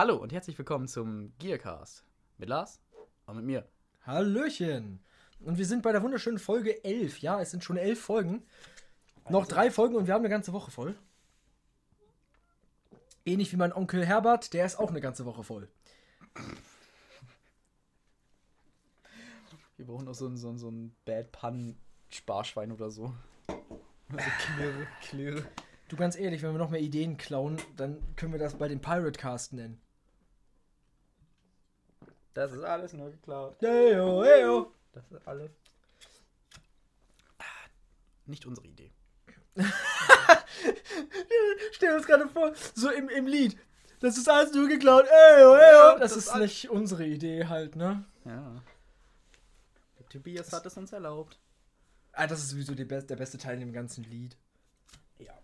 Hallo und herzlich willkommen zum Gearcast. Mit Lars und mit mir. Hallöchen. Und wir sind bei der wunderschönen Folge 11. Ja, es sind schon elf Folgen. Noch drei Folgen und wir haben eine ganze Woche voll. Ähnlich wie mein Onkel Herbert, der ist auch eine ganze Woche voll. Wir brauchen noch so ein, so ein, so ein Bad Pun Sparschwein oder so. Also klirre, klirre. Du ganz ehrlich, wenn wir noch mehr Ideen klauen, dann können wir das bei dem Pirate Cast nennen. Das ist alles nur geklaut. Heyo, heyo. Das ist alles. Nicht unsere Idee. Stell uns gerade vor, so im, im Lied. Das ist alles nur geklaut. Heyo, heyo. Das, das ist nicht unsere Idee halt, ne? Ja. Der Tobias hat es uns erlaubt. Ah, das ist sowieso die be der beste Teil in dem ganzen Lied. Ja.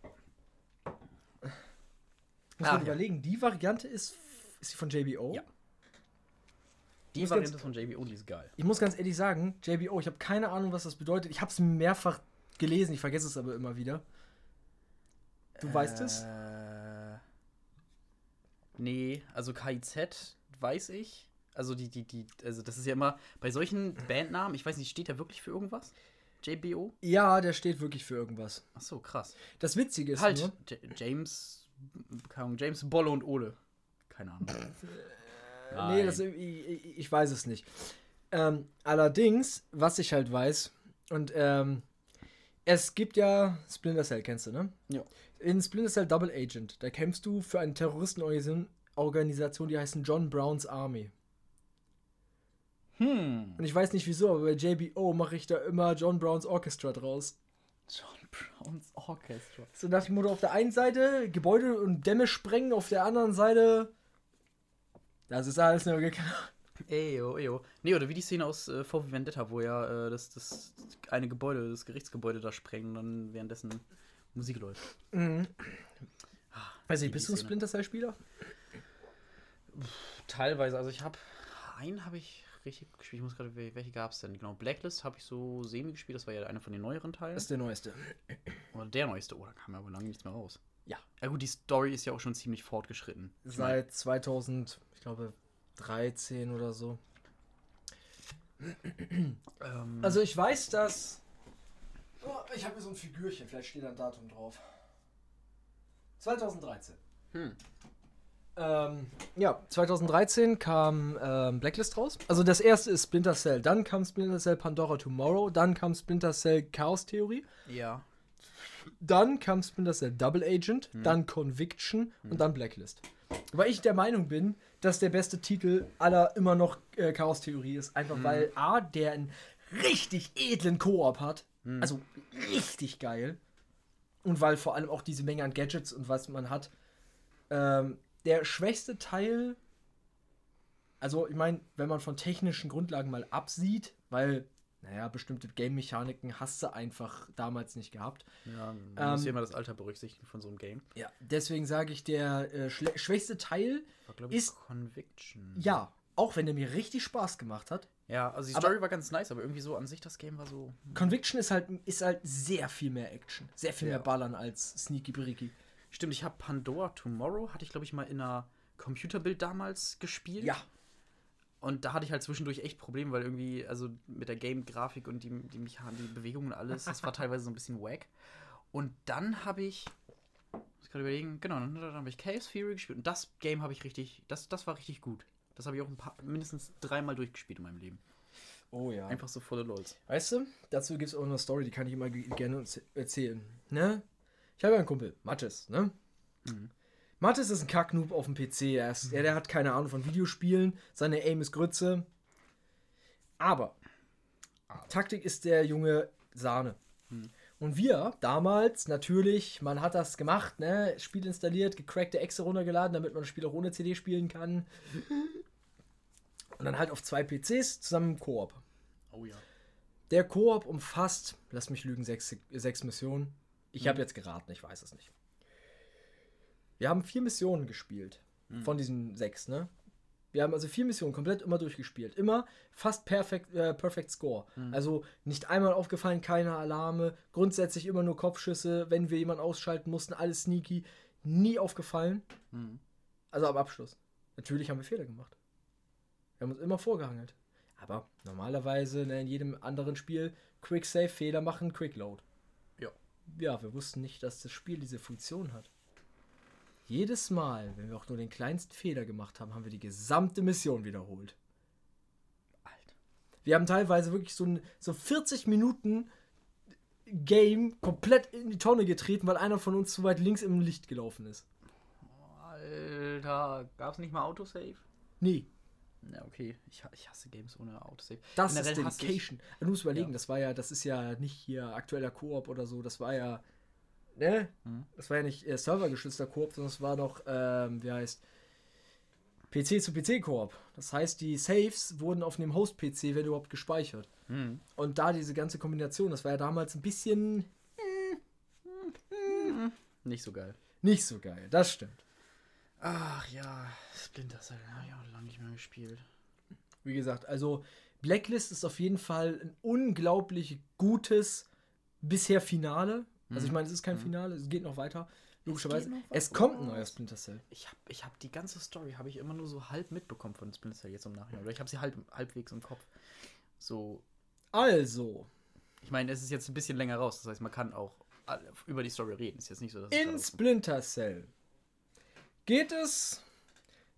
Muss Ah, man ja. überlegen, die Variante ist, ist sie von JBO? Ja. Die Variante ganz- von JBO, die ist geil. Ich muss ganz ehrlich sagen, JBO, ich habe keine Ahnung, was das bedeutet. Ich habe es mehrfach gelesen, ich vergesse es aber immer wieder. Du weißt es? Äh, nee, also KIZ weiß ich. Also die, die, die, also das ist ja immer bei solchen Bandnamen, ich weiß nicht, steht der wirklich für irgendwas? JBO? Ja, der steht wirklich für irgendwas. Ach so, krass. Das Witzige ist halt, nur, James, keine Ahnung, James Bolle und Ole. Keine Ahnung. äh, nee, das, ich, ich, ich weiß es nicht. Ähm, allerdings, was ich halt weiß, und ähm, es gibt ja Splinter Cell, kennst du, ne? Ja. In Splinter Cell Double Agent, da kämpfst du für eine Terroristenorganisation, die heißt John Browns Army. Hm. Und ich weiß nicht wieso, aber bei JBO mache ich da immer John Browns Orchestra draus. John Browns Orchestra. So nach dem Motto, auf der einen Seite Gebäude und Dämme sprengen, auf der anderen Seite. Das ist alles nur geklaut. Eyo, eyo. Nee, oder wie die Szene aus äh, VW Vendetta, wo ja äh, das, das eine Gebäude, das Gerichtsgebäude da sprengen und dann währenddessen Musik läuft. Mhm. Weiß die nicht, bist du ein. Splinter Cell-Spieler? Teilweise, also ich habe einen habe ich richtig gespielt. Ich muss gerade, wel- welche gab es denn? Genau, Blacklist habe ich so semi gespielt. Das war ja einer von den neueren Teilen. Das ist der neueste. Oder der neueste. Oh, da kam ja wohl lange nichts mehr raus. Ja. Ja gut, die Story ist ja auch schon ziemlich fortgeschritten. Seit 2000, ich glaube, 13 oder so. ähm, Also ich weiß, dass. Oh, ich habe mir so ein Figürchen, vielleicht steht da ein Datum drauf. 2013. hm. Ähm, ja, 2013 kam ähm, Blacklist raus. Also das erste ist Splinter Cell, dann kam Splinter Cell Pandora Tomorrow, dann kam Splinter Cell Chaos Theory, Ja. Dann kam Splinter Cell Double Agent, dann Conviction und dann Blacklist. Weil ich der Meinung bin, dass der beste Titel aller immer noch äh, Chaos Theorie ist. Einfach weil A, der einen richtig edlen Koop hat. Also richtig geil. Und weil vor allem auch diese Menge an Gadgets und was man hat. Ähm, der schwächste Teil, also ich meine, wenn man von technischen Grundlagen mal absieht, weil, naja, bestimmte Game-Mechaniken hast du einfach damals nicht gehabt. Ja, man muss Ähm, ja immer das Alter berücksichtigen von so einem Game. Ja, deswegen sage ich, der äh, schwächste Teil, War, ich, Ist- Conviction. ja, auch wenn er mir richtig Spaß gemacht hat. Ja, also die Aber- Story war ganz nice, aber irgendwie so an sich das Game war so. Conviction ist halt, ist halt sehr viel mehr Action, sehr viel Ja. mehr Ballern als Sneaky Bricky. Stimmt, ich habe Pandora Tomorrow, hatte ich glaube ich mal in einer Computerbild damals gespielt. Ja, Und da hatte ich halt zwischendurch echt Probleme, weil irgendwie, also mit der Game-Grafik und die, die Mechanik, die Bewegungen und alles, das war teilweise so ein bisschen wack. Und dann habe ich, muss gerade überlegen, genau, dann, dann habe ich Chaos Theory gespielt und das Game habe ich richtig, das, das war richtig gut. Das habe ich auch ein paar, mindestens dreimal durchgespielt in meinem Leben. oh ja. Einfach so volle Lols. Weißt du, dazu gibt es auch eine Story, die kann ich immer ge- gerne erzählen. Ne? Ich habe ja einen Kumpel, Mattes, ne? Mhm. Mattes ist ein Kacknoob auf dem PC. Er, ist, er, der hat keine Ahnung von Videospielen. Seine Aim ist Grütze. Aber Taktik ist der junge Sahne. Und wir damals natürlich, man hat das gemacht, ne? Spiel installiert, gecrackte Exe runtergeladen, damit man das Spiel auch ohne CD spielen kann. Und dann halt auf zwei PCs zusammen im Koop. Oh ja. Der Koop umfasst, lass mich lügen, sechs, sechs Missionen. Ich habe jetzt geraten, ich weiß es nicht. Wir haben vier Missionen gespielt. Von diesen sechs, ne? Wir haben also vier Missionen komplett immer durchgespielt. Immer fast perfekt, äh, perfect Score. Also nicht einmal aufgefallen, keine Alarme. Grundsätzlich immer nur Kopfschüsse. Wenn wir jemanden ausschalten mussten, alles sneaky. Nie aufgefallen. Mhm. Also am Abschluss. Natürlich haben wir Fehler gemacht. Wir haben uns immer vorgehangelt. Aber normalerweise ne, in jedem anderen Spiel Quick Save, Fehler machen, Quick Load. Ja. Ja, wir wussten nicht, dass das Spiel diese Funktion hat. Jedes Mal, wenn wir auch nur den kleinsten Fehler gemacht haben, haben wir die gesamte Mission wiederholt. Alter. Wir haben teilweise wirklich so ein so 40 Minuten Game komplett in die Tonne getreten, weil einer von uns zu weit links im Licht gelaufen ist. Alter, gab's nicht mal Autosave? Nee, Ja, okay. Ich, ich hasse Games ohne Autosave. das Generell ist Dedication. Du musst überlegen, Ja. das war ja, das ist ja nicht hier aktueller Koop oder so, das war ja, ne? Mhm. Das war ja nicht äh, servergeschützter Koop, sondern es war doch, ähm, wie heißt, PC zu PC Koop. Das heißt, die Saves wurden auf dem Host-PC, wenn überhaupt, gespeichert. Hm. Und da diese ganze Kombination, das war ja damals ein bisschen Nicht so geil. nicht so geil. Das stimmt. Ach ja, Splinter Cell habe ich auch lange nicht mehr gespielt. Wie gesagt, also Blacklist ist auf jeden Fall ein unglaublich gutes bisher Finale. Also ich meine, es ist kein Finale, es geht noch weiter. Logischerweise. Es, was kommt ein neuer Splinter Cell. Ich habe ich hab die ganze Story habe ich immer nur so halb mitbekommen von Splinter Cell jetzt im Nachhinein. Oder ich habe sie halb, halbwegs im Kopf. So, Also, ich meine, es ist jetzt ein bisschen länger raus. Das heißt, man kann auch über die Story reden. Ist jetzt nicht so, dass es in Splinter Cell geht es.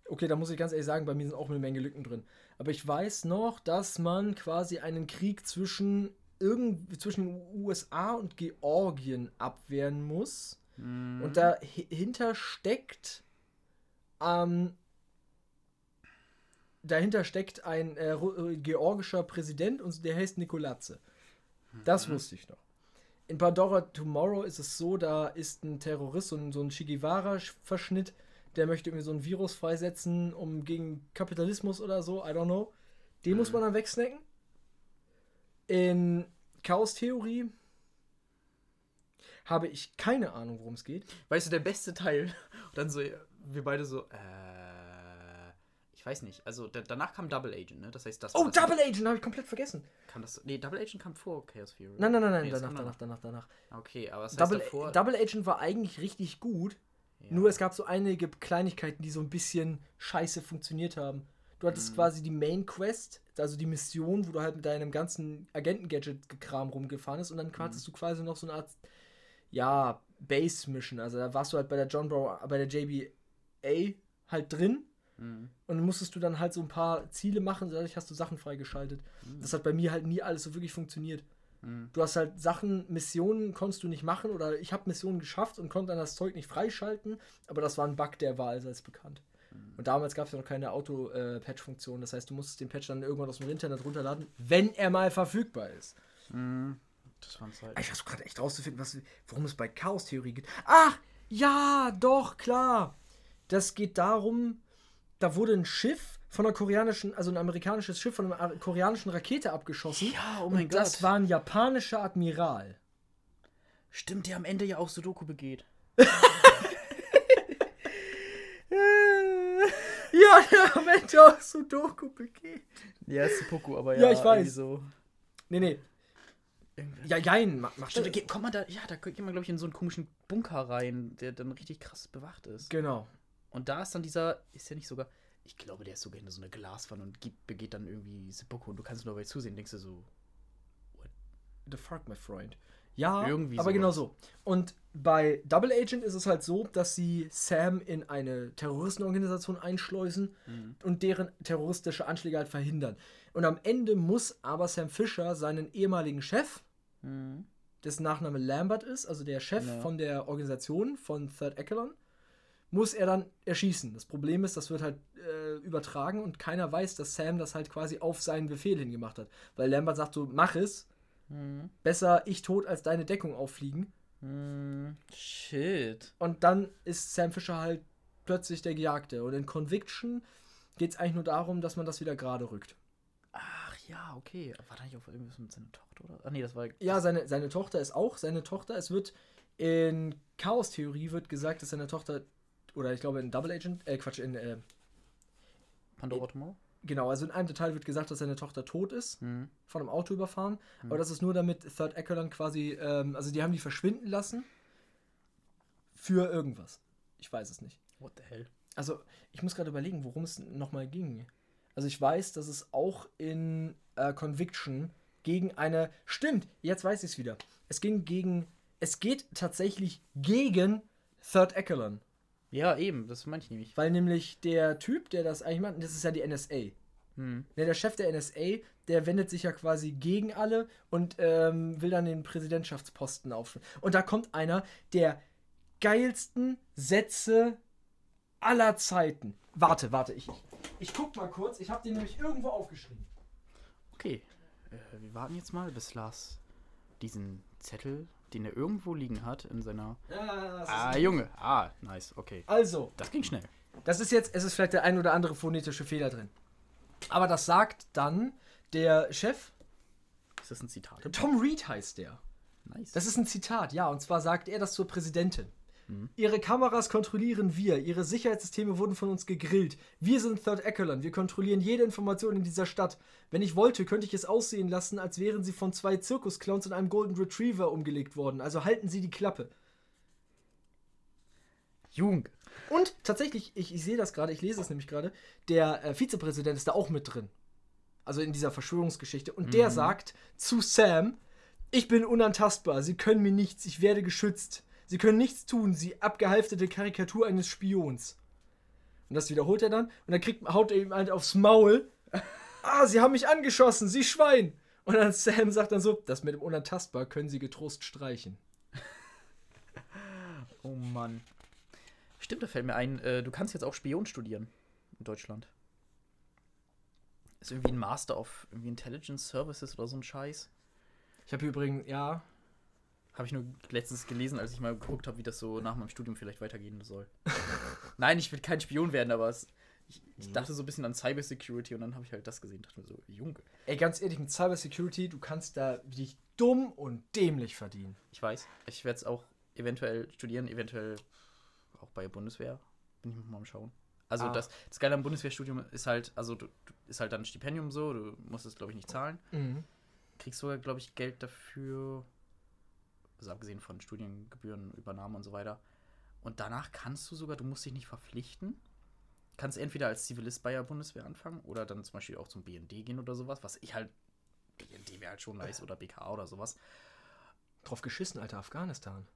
Okay, da muss ich ganz ehrlich sagen, bei mir sind auch eine Menge Lücken drin. Aber ich weiß noch, dass man quasi einen Krieg zwischen, irgend, zwischen USA und Georgien abwehren muss. Mhm. Und dahinter steckt ähm, dahinter steckt ein äh, äh, georgischer Präsident und der heißt Nikolatze. Das wusste ich noch. In Pandora Tomorrow ist es so, da ist ein Terrorist, so ein, so ein Che Guevara-Verschnitt, der möchte irgendwie so ein Virus freisetzen, um gegen Kapitalismus oder so, I don't know. Den muss man dann wegsnacken. In Chaos-Theorie habe ich keine Ahnung, worum es geht. Weißt du, der beste Teil. Und dann so, wir beide so, äh, ich weiß nicht. Also da, danach kam Double Agent, ne? Das heißt, das Oh, das Double Agent habe ich komplett vergessen. Kam das, nee, Double Agent kam vor Chaos Theory. Nein, nein, nein, nein, Nee, danach, danach, danach, danach. Okay, aber das heißt Double, davor. Double Agent war eigentlich richtig gut, ja. nur es gab so einige Kleinigkeiten, die so ein bisschen scheiße funktioniert haben. Du Mhm. hattest quasi die Main Quest, also die Mission, wo du halt mit deinem ganzen Agenten-Gadget-Kram rumgefahren bist und dann Mhm. hattest du quasi noch so eine Art, ja, Base-Mission. Also da warst du halt bei der John Brown, bei der JBA halt drin Mhm. und dann musstest du dann halt so ein paar Ziele machen, dadurch hast du Sachen freigeschaltet. Das hat bei mir halt nie alles so wirklich funktioniert. Mhm. Du hast halt Sachen, Missionen konntest du nicht machen oder ich habe Missionen geschafft und konnte dann das Zeug nicht freischalten, aber das war ein Bug, der war allseits bekannt. Und damals gab es ja noch keine Auto-Patch-Funktion, das heißt, du musstest den Patch dann irgendwann aus dem Internet runterladen, wenn er mal verfügbar ist. Mhm. Das waren Zeiten. Ich versuche gerade echt rauszufinden, was, worum es bei Chaos-Theorie geht. Ach, ja, doch, klar. Das geht darum, da wurde ein Schiff von einer koreanischen, also ein amerikanisches Schiff von einer koreanischen Rakete abgeschossen. Ja, oh mein und das Gott. war ein japanischer Admiral. Stimmt, der am Ende ja auch Sudoku begeht. Ja, der Ende auch Sudoku begeht. Ja, ist Seppuku, aber Ja, ich weiß. So. Nee, nee. Ja, jein, mach, mach Stimmt, kommt man da, ja, da geht man, glaube ich, in so einen komischen Bunker rein, der dann richtig krass bewacht ist. Genau. Und da ist dann dieser, ist ja nicht sogar, ich glaube, der ist sogar hinter so einer Glaswand und gibt, begeht dann irgendwie Seppuku und du kannst nur dabei zusehen, denkst du so, The fuck, my friend. Ja, Irgendwie aber sowas. genau so. Und bei Double Agent ist es halt so, dass sie Sam in eine Terroristenorganisation einschleusen Mhm. und deren terroristische Anschläge halt verhindern. Und am Ende muss aber Sam Fisher seinen ehemaligen Chef, Mhm. dessen Nachname Lambert ist, also der Chef Ja. von der Organisation von Third Echelon, muss er dann erschießen. Das Problem ist, das wird halt äh, übertragen und keiner weiß, dass Sam das halt quasi auf seinen Befehl hingemacht hat. Weil Lambert sagt so, mach es, Mhm. besser ich tot als deine Deckung auffliegen. Mhm. Shit. Und dann ist Sam Fisher halt plötzlich der Gejagte. Und in Conviction geht es eigentlich nur darum, dass man das wieder gerade rückt. Ach ja, okay. War da nicht auch irgendwas mit seiner Tochter oder? Ah nee, das war. Ja, seine, seine Tochter ist auch seine Tochter. Es wird in Chaos-Theorie wird gesagt, dass seine Tochter, oder ich glaube in Double Agent, äh Quatsch, in, äh, Pandora Tomorrow? Genau, also in einem Detail wird gesagt, dass seine Tochter tot ist, Mhm. von einem Auto überfahren. Aber das ist nur damit Third Echelon quasi, ähm, also die haben die verschwinden lassen für irgendwas. Ich weiß es nicht. What the hell? Also, ich muss gerade überlegen, worum es nochmal ging. Also, ich weiß, dass es auch in äh, Conviction gegen eine. Stimmt, jetzt weiß ich es wieder. Es ging gegen. Es geht tatsächlich gegen Third Echelon. Ja, eben, das meine ich nämlich. Weil nämlich der Typ, der das eigentlich macht, das ist ja die NSA. Hm. Ja, der Chef der NSA, der wendet sich ja quasi gegen alle und ähm, will dann den Präsidentschaftsposten aufstellen. Und da kommt einer der geilsten Sätze aller Zeiten. Warte, warte, ich, ich, ich guck mal kurz. Ich habe den nämlich irgendwo aufgeschrieben. Okay, äh, wir warten jetzt mal, bis Lars diesen Zettel, den er irgendwo liegen hat, in seiner. Ja, Ah, Junge. Ah, nice, okay. Also, Das ging schnell. das ist jetzt, es ist vielleicht der ein oder andere phonetische Fehler drin. Aber das sagt dann der Chef, Ist das ein Zitat? Tom Reed heißt der. Nice. Das ist ein Zitat, ja, und zwar sagt er das zur Präsidentin. Ihre Kameras kontrollieren wir, ihre Sicherheitssysteme wurden von uns gegrillt. Wir sind Third Echelon, wir kontrollieren jede Information in dieser Stadt. Wenn ich wollte, könnte ich es aussehen lassen, als wären sie von zwei Zirkusclowns und einem Golden Retriever umgelegt worden. Also halten Sie die Klappe. Jung. Und tatsächlich, ich, ich sehe das gerade, ich lese es nämlich gerade, der äh, Vizepräsident ist da auch mit drin. Also in dieser Verschwörungsgeschichte. Und der sagt zu Sam, ich bin unantastbar, Sie können mir nichts, ich werde geschützt. Sie können nichts tun, Sie abgehalftete Karikatur eines Spions. Und das wiederholt er dann und dann kriegt, haut er ihm halt aufs Maul. Ah, Sie haben mich angeschossen, Sie Schwein. Und dann Sam sagt dann so, das mit dem Unantastbar können Sie getrost streichen. Oh Mann. Stimmt, da fällt mir ein, äh, du kannst jetzt auch Spion studieren in Deutschland. Ist irgendwie ein Master of irgendwie Intelligence Services oder so ein Scheiß. Ich habe übrigens, ja, Habe ich nur letztens gelesen, als ich mal geguckt habe, wie das so nach meinem Studium vielleicht weitergehen soll. Nein, ich will kein Spion werden, aber es, ich, ich dachte so ein bisschen an Cybersecurity und dann habe ich halt das gesehen. Dachte mir so, Junge. Ey, ganz ehrlich, mit Cybersecurity, du kannst da dich dumm und dämlich verdienen. Ich weiß, ich werde es auch eventuell studieren, eventuell auch bei der Bundeswehr. Bin ich mal am Schauen. Also Ah. das, das Geile am Bundeswehrstudium ist halt, also du, du, ist halt dann ein Stipendium so, du musst es, glaube ich, nicht zahlen. Kriegst sogar, glaube ich, Geld dafür. Also abgesehen von Studiengebühren, Übernahme und so weiter. Und danach kannst du sogar, du musst dich nicht verpflichten. Kannst entweder als Zivilist bei der Bundeswehr anfangen oder dann zum Beispiel auch zum BND gehen oder sowas, was ich halt. BND wäre halt schon nice oder BK oder sowas. Drauf geschissen, Alter, Afghanistan.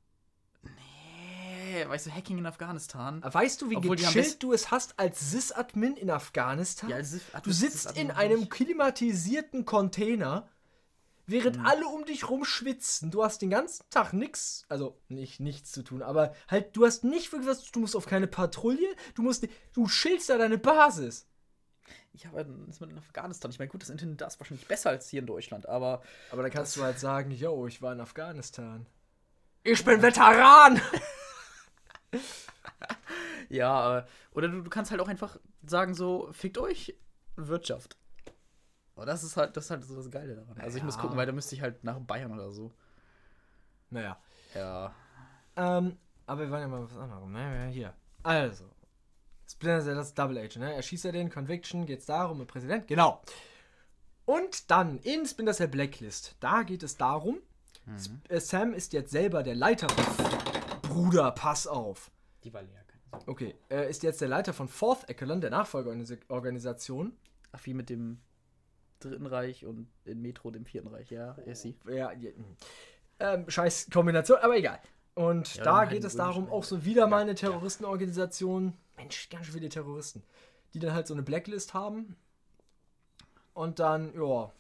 Nee, weißt du, Hacking in Afghanistan. Weißt du, wie Obwohl gechillt du es hast als Sys-Admin in Afghanistan? Ja, als Sys- du sitzt Sys-Admin in einem klimatisierten Container, während Mhm. alle um dich rum schwitzen. Du hast den ganzen Tag nichts, also nicht nichts zu tun, aber halt, du hast nicht wirklich was, du musst auf keine Patrouille, du musst, du chillst da deine Basis. Ich habe das mit in Afghanistan. Ich meine, gut, das Internet da ist wahrscheinlich besser als hier in Deutschland, aber Aber da kannst du halt sagen, yo, ich war in Afghanistan. Ich bin Veteran! ja, äh, oder du, du kannst halt auch einfach sagen so, fickt euch Wirtschaft. Aber das ist halt, das ist halt so das Geile daran. Also ich muss gucken, weil da müsste ich halt nach Bayern oder so. Naja. Ja. Ähm, aber wir waren ja mal was anderes, ne? Hier. Also. Splinter Cell, das ist Double Agent, ne? Erschießt er den, Conviction, geht's darum, mit Präsident? Genau. Und dann in Splinter Cell Blacklist, da geht es darum, Sp- äh, Sam ist jetzt selber der Leiter von. Bruder, pass auf. Die war leer. Okay, er ist jetzt der Leiter von Fourth Echelon, der Nachfolgeorganisation. Ach, wie mit dem Dritten Reich und in Metro dem Vierten Reich, ja, ist sie. Ja, ja, hm. ähm, scheiß Kombination, aber egal. Und Ja, da geht es darum, auch so wieder mal eine Terroristenorganisation. Mensch, ganz schön viele Terroristen. Die dann halt so eine Blacklist haben. Und dann, ja,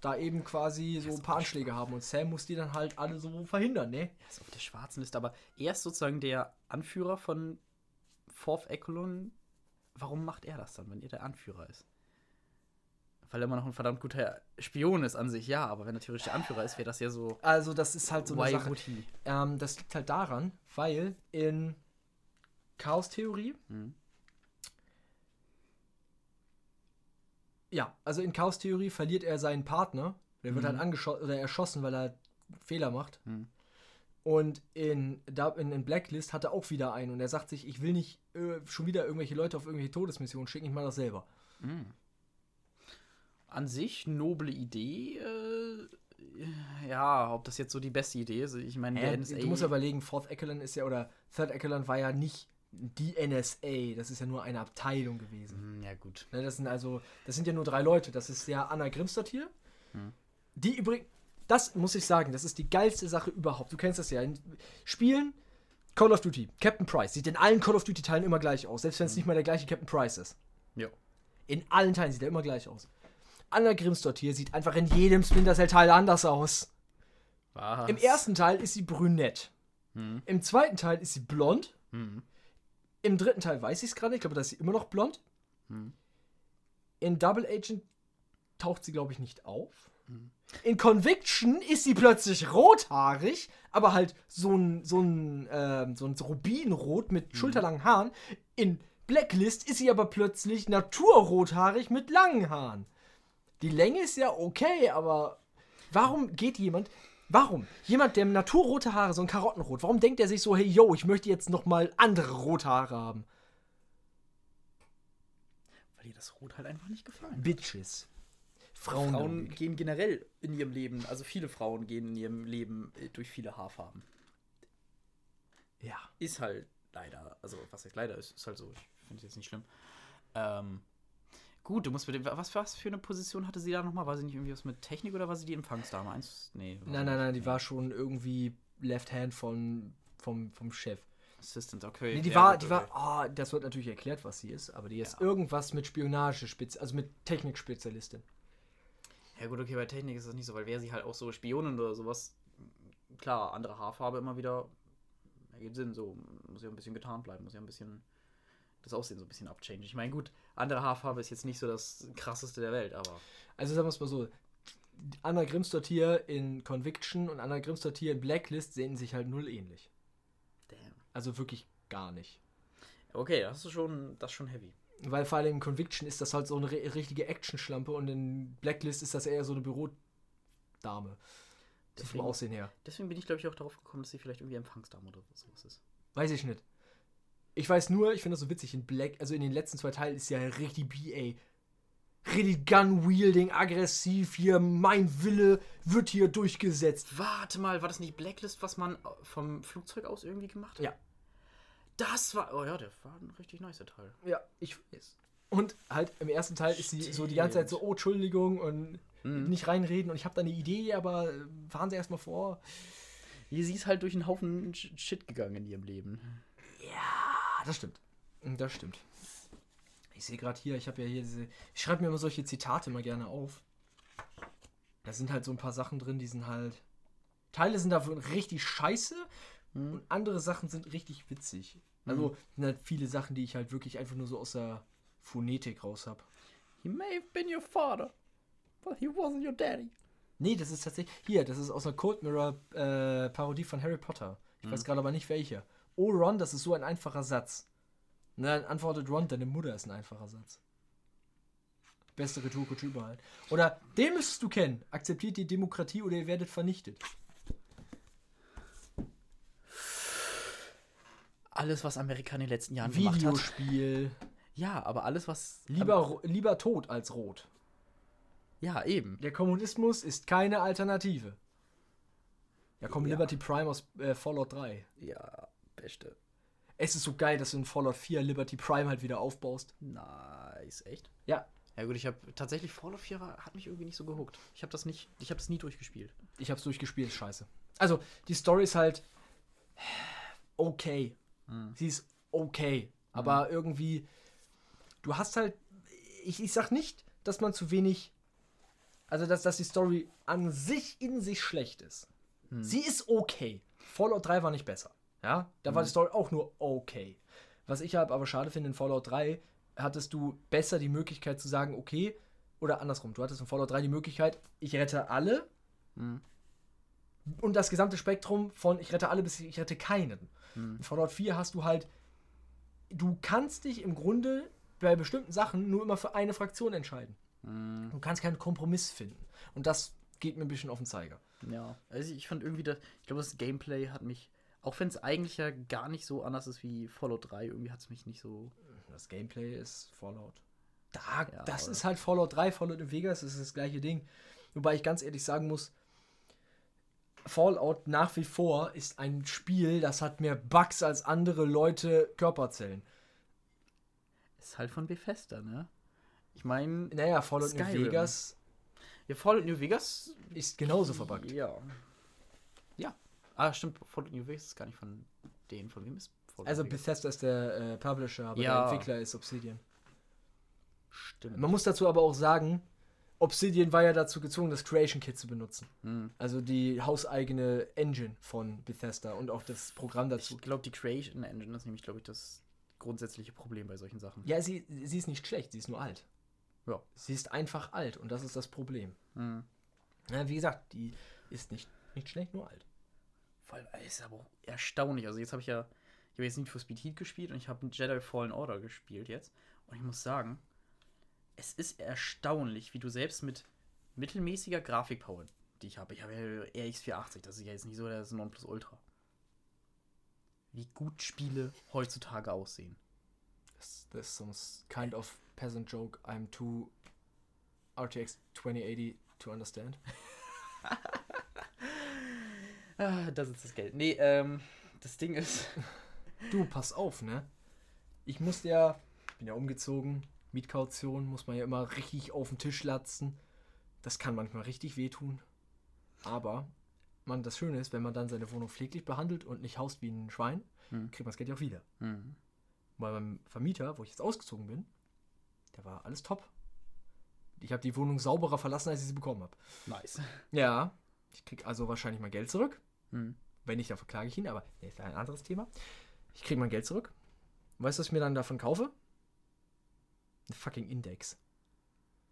da eben quasi so ein paar Anschläge haben. Und Sam muss die dann halt alle so verhindern, ne? Er ist auf der schwarzen Liste, aber er ist sozusagen der Anführer von Fourth Echelon. Warum macht er das dann, wenn er der Anführer ist? Weil er immer noch ein verdammt guter Spion ist an sich, ja, aber wenn er theoretisch der Anführer ist, wäre das ja so. Also, das ist halt so eine Sache. Ähm, das liegt halt daran, weil in Chaos-Theorie Mhm. Ja, also in Chaos-Theorie verliert er seinen Partner. Der wird Mhm. halt angeschossen oder erschossen, weil er Fehler macht. Mhm. Und in, in, in Blacklist hat er auch wieder einen und er sagt sich, ich will nicht äh, schon wieder irgendwelche Leute auf irgendwelche Todesmissionen schicken, ich mache das selber. Mhm. An sich noble Idee. Äh, ja, ob das jetzt so die beste Idee ist. Ich meine, der Äh, NSA. du musst ja überlegen, Fourth Echelon ist ja, oder Third Echelon war ja nicht die NSA, das ist ja nur eine Abteilung gewesen. Hm, ja, gut. Ne, das sind also, das sind ja nur drei Leute. Das ist ja Anna Grimstadt hier. Hm. Die übrigens, das muss ich sagen, das ist die geilste Sache überhaupt. Du kennst das ja. In Spielen Call of Duty, Captain Price, sieht in allen Call of Duty Teilen immer gleich aus, selbst wenn es nicht mal der gleiche Captain Price ist. Ja. In allen Teilen sieht er immer gleich aus. Anna Grimstadt hier sieht einfach in jedem Splinter Cell Teil anders aus. Was? Im ersten Teil ist sie brünett. Hm. Im zweiten Teil ist sie blond. Hm. Im dritten Teil weiß ich es gerade, ich glaube, da ist sie immer noch blond. Hm. In Double Agent taucht sie, glaube ich, nicht auf. Hm. In Conviction ist sie plötzlich rothaarig, aber halt so ein, so ein, ähm, so ein Rubinrot mit schulterlangen Haaren. In Blacklist ist sie aber plötzlich naturrothaarig mit langen Haaren. Die Länge ist ja okay, aber warum geht jemand, warum? Jemand, der naturrote Haare, so ein Karottenrot, warum denkt er sich so, hey, yo, ich möchte jetzt nochmal andere rote Haare haben? Weil ihr das Rot halt einfach nicht gefallen. Bitches. Frauen. Frauen gehen generell in ihrem Leben, also viele Frauen gehen in ihrem Leben äh, durch viele Haarfarben. Ja. Ist halt leider, also was heißt leider, ist, ist halt so. Ich finde es jetzt nicht schlimm. Ähm, gut, du musst mit dem, was, was für eine Position hatte sie da nochmal? War sie nicht irgendwie was mit Technik oder war sie die Empfangsdame? Eins? Nee. Nein, nein, nein, die war schon irgendwie Left Hand von, vom, vom Chef. Assistant, okay. Nee, die ja, war, die okay. war, oh, das wird natürlich erklärt, was sie ist, aber die ist Ja. irgendwas mit Spionage, also mit Technikspezialistin. Ja gut, okay, bei Technik ist das nicht so, weil wäre sie halt auch so Spionin oder sowas, klar, andere Haarfarbe immer wieder, ergibt Sinn, so, muss ja ein bisschen getarnt bleiben, muss ja ein bisschen das Aussehen so ein bisschen abchangen. Ich meine, gut, andere Haarfarbe ist jetzt nicht so das krasseste der Welt, aber Also sagen wir es mal so, Anna Grimsdott hier in Conviction und Anna Grimsdott hier in Blacklist sehen sich halt null ähnlich. damn. Also wirklich gar nicht. Okay, das ist schon, das ist schon heavy. Weil vor allem in Conviction ist das halt so eine ri- richtige Action-Schlampe und in Blacklist ist das eher so eine Bürodame. So vom Deswegen- Aussehen her. Deswegen bin ich, glaube ich, auch darauf gekommen, dass sie vielleicht irgendwie Empfangsdame oder sowas ist. Weiß ich nicht. Ich weiß nur, ich finde das so witzig, in Black, also in den letzten zwei Teilen ist sie ja richtig BA. Richtig Gun-Wielding, aggressiv hier, mein Wille wird hier durchgesetzt. Warte mal, war das nicht Blacklist, was man vom Flugzeug aus irgendwie gemacht hat? Ja. Das war, oh ja, der war ein richtig nicer Teil. Ja, ich weiß. Und halt im ersten Teil ist sie so die ganze Zeit so, oh, Entschuldigung und Mhm. nicht reinreden und ich habe da eine Idee, aber äh, fahren Sie erstmal vor. Sie ist halt durch einen Haufen Sh- Shit gegangen in ihrem Leben. Ah, das stimmt. Das stimmt. Ich sehe gerade hier, ich habe ja hier diese. Ich schreibe mir immer solche Zitate mal gerne auf. Da sind halt so ein paar Sachen drin, die sind halt. Teile sind davon richtig scheiße Mhm. und andere Sachen sind richtig witzig. Also sind halt viele Sachen, die ich halt wirklich einfach nur so aus der Phonetik raus habe. He may have been your father, but he wasn't your daddy. Nee, das ist tatsächlich. Hier, das ist aus einer Cold Mirror äh, Parodie von Harry Potter. Ich Mhm. weiß gerade aber nicht welche. Oh, Ron, das ist so ein einfacher Satz. Und dann antwortet Ron, deine Mutter ist ein einfacher Satz. Beste Rhetorikutsch überall. Oder, den müsstest du kennen. Akzeptiert die Demokratie oder ihr werdet vernichtet. Alles, was Amerika in den letzten Jahren gemacht hat. Videospiel. Ja, aber alles, was. Lieber, lieber tot als rot. ja, eben. Der Kommunismus ist keine Alternative. Ja, komm, Ja. Liberty Prime aus äh, Fallout 3. Ja, beste. Es ist so geil, dass du in Fallout 4 Liberty Prime halt wieder aufbaust. Nice, echt? Ja, Ja gut, ich habe tatsächlich Fallout 4 war, hat mich irgendwie nicht so gehuckt. Ich habe das nicht, ich habe das nie durchgespielt. Ich hab's durchgespielt, scheiße. Also, die Story ist halt okay. Mhm. Sie ist okay. Aber irgendwie, du hast halt, ich, ich sag nicht, dass man zu wenig, also dass, dass die Story an sich in sich schlecht ist. Sie ist okay. Fallout 3 war nicht besser. Ja, da war die Story auch nur okay. Was ich halt aber schade finde, in Fallout 3 hattest du besser die Möglichkeit zu sagen, okay, oder andersrum, du hattest in Fallout 3 die Möglichkeit, ich rette alle, Mhm. und das gesamte Spektrum von ich rette alle bis ich rette keinen. Mhm. In Fallout 4 hast du halt, du kannst dich im Grunde bei bestimmten Sachen nur immer für eine Fraktion entscheiden. Mhm. Du kannst keinen Kompromiss finden. Und das geht mir ein bisschen auf den Zeiger. Ja, also ich fand irgendwie, das, ich glaube, das Gameplay hat mich, auch wenn es eigentlich ja gar nicht so anders ist wie Fallout 3, irgendwie hat es mich nicht so. Das Gameplay ist Fallout. Da, Ja, das ist halt Fallout 3, Fallout in Vegas, das ist das gleiche Ding. Wobei ich ganz ehrlich sagen muss, Fallout nach wie vor ist ein Spiel, das hat mehr Bugs als andere Leute Körperzellen. Ist halt von Bethesda, ne? Ich meine, Naja, Fallout New Skyrim. Vegas ja, Fallout New Vegas. ist genauso verbuggt. Ja. Ah, stimmt. Fallout New Vegas ist gar nicht von denen. Von wem ist Fallout Also? Bethesda ist der äh, Publisher, aber Ja. der Entwickler ist Obsidian. Stimmt. Man muss dazu aber auch sagen, Obsidian war ja dazu gezwungen, das Creation Kit zu benutzen. Hm. Also die hauseigene Engine von Bethesda und auch das Programm dazu. Ich glaube, die Creation Engine ist nämlich, glaube ich, das grundsätzliche Problem bei solchen Sachen. Ja, sie, sie ist nicht schlecht, sie ist nur alt. Ja. Sie ist einfach alt und das ist das Problem. Hm. Ja, wie gesagt, die ist nicht, nicht schlecht, nur alt. Ey, ist aber auch erstaunlich. Also jetzt habe ich ja, ich habe jetzt nicht für Speed Heat gespielt und ich habe Jedi Fallen Order gespielt jetzt. Und ich muss sagen, es ist erstaunlich, wie du selbst mit mittelmäßiger Grafikpower, die ich habe, ich habe ja RX 480, das ist ja jetzt nicht so das Nonplusultra, wie gut Spiele heutzutage aussehen. This, this some kind of peasant joke I'm too RTX 2080 to understand. Ah, da sitzt das Geld. Nee, ähm, das Ding ist, Du, pass auf, ne? Ich musste ja, ich bin ja umgezogen, Mietkaution muss man ja immer richtig auf den Tisch latzen. Das kann manchmal richtig wehtun. Aber, man, das Schöne ist, wenn man dann seine Wohnung pfleglich behandelt und nicht haust wie ein Schwein, Hm. kriegt man das Geld ja auch wieder. hm, Bei meinem Vermieter, wo ich jetzt ausgezogen bin, der war alles top. Ich habe die Wohnung sauberer verlassen, als ich sie bekommen habe. nice. Ja, ich krieg also wahrscheinlich mein Geld zurück. Hm. Wenn nicht, dann verklage ich ihn, aber nee, ist ein anderes Thema. Ich kriege mein Geld zurück. Weißt du, was ich mir dann davon kaufe? Ein fucking Index.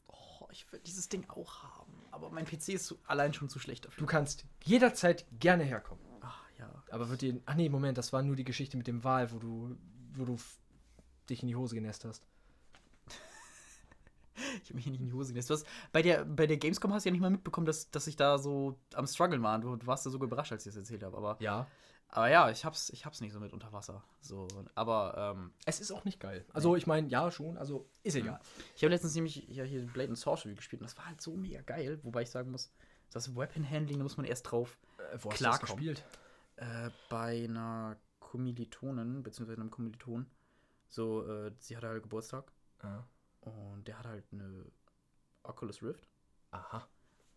Oh, ich will dieses Ding auch haben. Aber mein PC ist zu, allein schon zu schlecht dafür. Du kannst jederzeit gerne herkommen. Ach ja. Aber wird dir. Ach nee, Moment, das war nur die Geschichte mit dem Wahl, wo du, wo du dich in die Hose genässt hast. Ich habe mich hier nicht in die Hose genässt. Du hast, bei, der, bei der Gamescom hast du ja nicht mal mitbekommen, dass, dass ich da so am Struggeln war. Du, du warst ja so überrascht, als ich das erzählt habe. Aber, Ja. aber ja, ich hab's, ich hab's nicht so mit unter Wasser. So, aber ähm, Es ist auch nicht geil. Also, ich meine, ja, schon, also ist egal. ich habe letztens nämlich ja, hier Blade and Sorcery gespielt und das war halt so mega geil. Wobei ich sagen muss, das Weapon Handling, da muss man erst drauf Äh, wo hast du das Klarkommen. gespielt? äh, bei einer Kommilitonin, beziehungsweise einem Kommiliton. So, äh, sie hatte halt Geburtstag Ah. Und der hat halt eine Oculus Rift. Aha.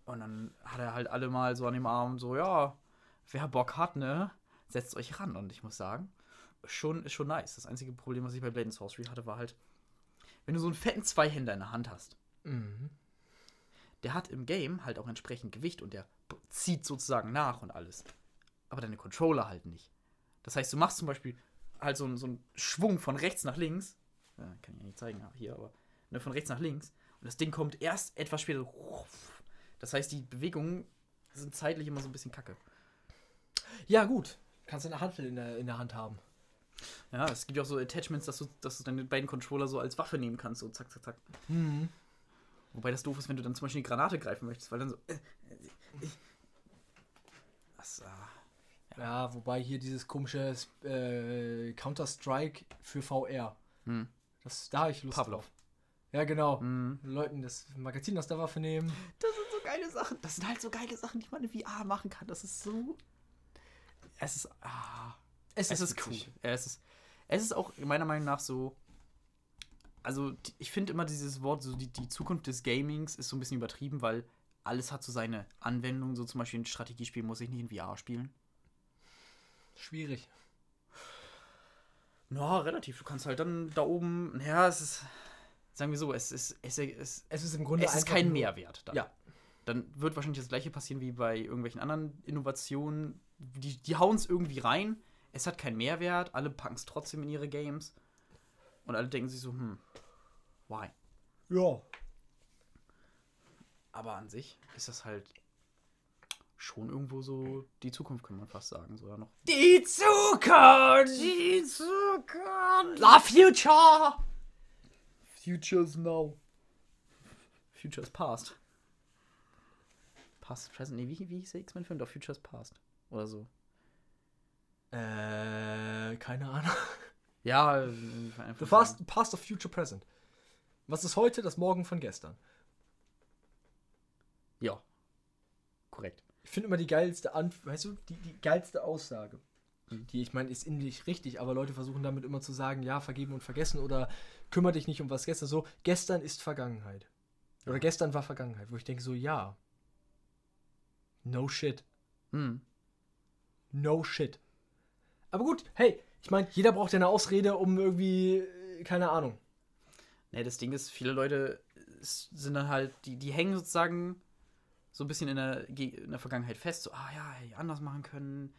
Und dann hat er halt alle mal so an dem Arm so, ja, wer Bock hat, ne, setzt euch ran. Und ich muss sagen, schon, ist schon nice. Das einzige Problem, was ich bei Blade and Sorcery hatte, war halt, wenn du so einen fetten Zweihänder in der Hand hast, Mhm. der hat im Game halt auch entsprechend Gewicht und der zieht sozusagen nach und alles. Aber deine Controller halt nicht. Das heißt, du machst zum Beispiel halt so, einen- so einen Schwung von rechts nach links. Ja, kann ich ja nicht zeigen hier, aber ne, von rechts nach links. Und das Ding kommt erst etwas später. Das heißt, die Bewegungen sind zeitlich immer so ein bisschen kacke. Ja, gut. Kannst du eine Handel in der, in der Hand haben. Ja, es gibt ja auch so Attachments, dass du, dass du deine beiden Controller so als Waffe nehmen kannst, so zack, zack, zack. Mhm. Wobei das doof ist, wenn du dann zum Beispiel die Granate greifen möchtest, weil dann so. Äh, äh, äh. Das, ah. Ja, wobei hier dieses komische äh, Counter-Strike für VR. Hm. Das, da habe ich Lust Pavlov. drauf. Ja, genau. Mhm. Leuten das Magazin aus der Waffe nehmen. Das sind so geile Sachen. Das sind halt so geile Sachen, die man in VR machen kann. Das ist so. Es ist. Ah, es, ist cool. witzig. Ja, es, ist, es ist auch meiner Meinung nach so. Also, ich finde immer dieses Wort, so die, die Zukunft des Gamings ist so ein bisschen übertrieben, weil alles hat so seine Anwendung. So zum Beispiel ein Strategiespiel muss ich nicht in VR spielen. Schwierig. Na, relativ. Du kannst halt dann da oben. Ja, es ist. Sagen wir so, es ist. Es, es, Es ist im Grunde es ist kein Mehrwert. Dann. Ja. Dann wird wahrscheinlich das gleiche passieren wie bei irgendwelchen anderen Innovationen. Die, die hauen es irgendwie rein. Es hat keinen Mehrwert. Alle packen es trotzdem in ihre Games. Und alle denken sich so, hm, why? Ja. Aber an sich ist das halt schon irgendwo so die Zukunft, kann man fast sagen. So, ja, noch. Die Zukunft! Die Zukunft! La Future! Futures now. Futures past. Past, present. Nee, wie, wie hieß der X-Men-Film? Doch, Futures past. Oder so. Äh, keine Ahnung. Ja, äh, The past, past of Future Present. Was ist heute, das Morgen von gestern? Ja. Korrekt. Ich finde immer die geilste Anf weißt du, die, die geilste Aussage. Die, ich meine, ist innerlich richtig, aber Leute versuchen damit immer zu sagen, ja, vergeben und vergessen oder kümmere dich nicht um was gestern. So, gestern ist Vergangenheit. Oder Ja. gestern war Vergangenheit, wo ich denke so, ja. No shit. Hm. No shit. Aber gut, hey, ich meine, jeder braucht ja eine Ausrede, um irgendwie, äh, keine Ahnung. Ne, das Ding ist, viele Leute sind dann halt, die, die hängen sozusagen so ein bisschen in der, in der Vergangenheit fest, so, ah ja, hätte ich anders machen können,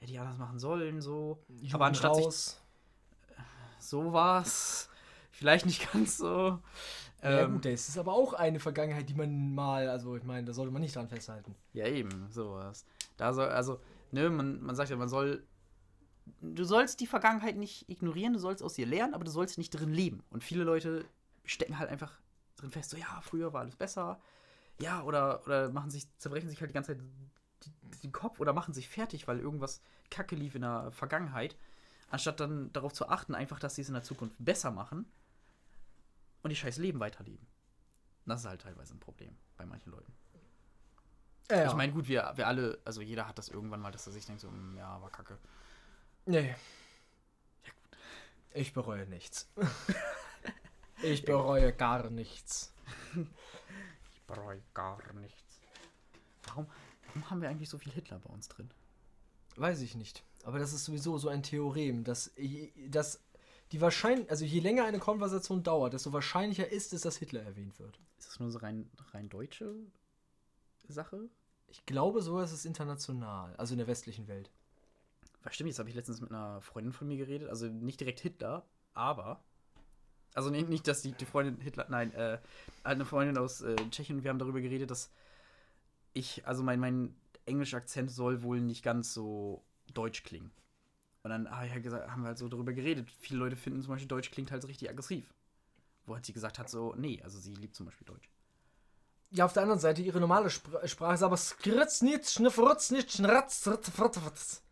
hätte ich anders machen sollen, so. Jugend Aber anstatt sich raus. so war's, vielleicht nicht ganz so. Ja Ähm, gut, das ist aber auch eine Vergangenheit, die man mal, also ich meine, da sollte man nicht dran festhalten. Ja, eben, sowas. Da soll, also, ne, man, man sagt ja, man soll. Du sollst die Vergangenheit nicht ignorieren, du sollst aus ihr lernen, aber du sollst nicht drin leben. Und viele Leute stecken halt einfach drin fest, so, ja, früher war alles besser. Ja, oder, oder machen sich, zerbrechen sich halt die ganze Zeit den Kopf oder machen sich fertig, weil irgendwas kacke lief in der Vergangenheit, anstatt dann darauf zu achten, einfach, dass sie es in der Zukunft besser machen und ihr scheiß Leben weiterleben. Das ist halt teilweise ein Problem bei manchen Leuten. Ja, Ich meine, gut, wir, wir alle, also jeder hat das irgendwann mal, dass er sich denkt, so, "Mm, ja, war kacke. nee. Ich bereue nichts. ich bereue gar nichts. Ich bereue gar nichts. Warum, warum haben wir eigentlich so viel Hitler bei uns drin? Weiß ich nicht. Aber das ist sowieso so ein Theorem, dass, dass die wahrscheinlich, also je länger eine Konversation dauert, desto wahrscheinlicher ist es, dass Hitler erwähnt wird. Ist das nur so rein, rein deutsche Sache? Ich glaube, so ist es international, also in der westlichen Welt. Weil stimmt, jetzt habe ich letztens mit einer Freundin von mir geredet, also nicht direkt Hitler, aber. Also nicht, nicht dass die, die Freundin Hitler, nein, äh, halt eine Freundin aus äh, Tschechien und wir haben darüber geredet, dass ich, also mein, mein englischer Akzent soll wohl nicht ganz so deutsch klingen. Und dann hab ich halt gesagt, haben wir halt so darüber geredet. Viele Leute finden zum Beispiel, Deutsch klingt halt so richtig aggressiv. Wo halt sie gesagt hat, so, nee, also sie liebt zum Beispiel Deutsch. Ja, auf der anderen Seite, ihre normale Spr Sprache ist aber skritz nicht, schnifferutz nicht, schnratz, ritz.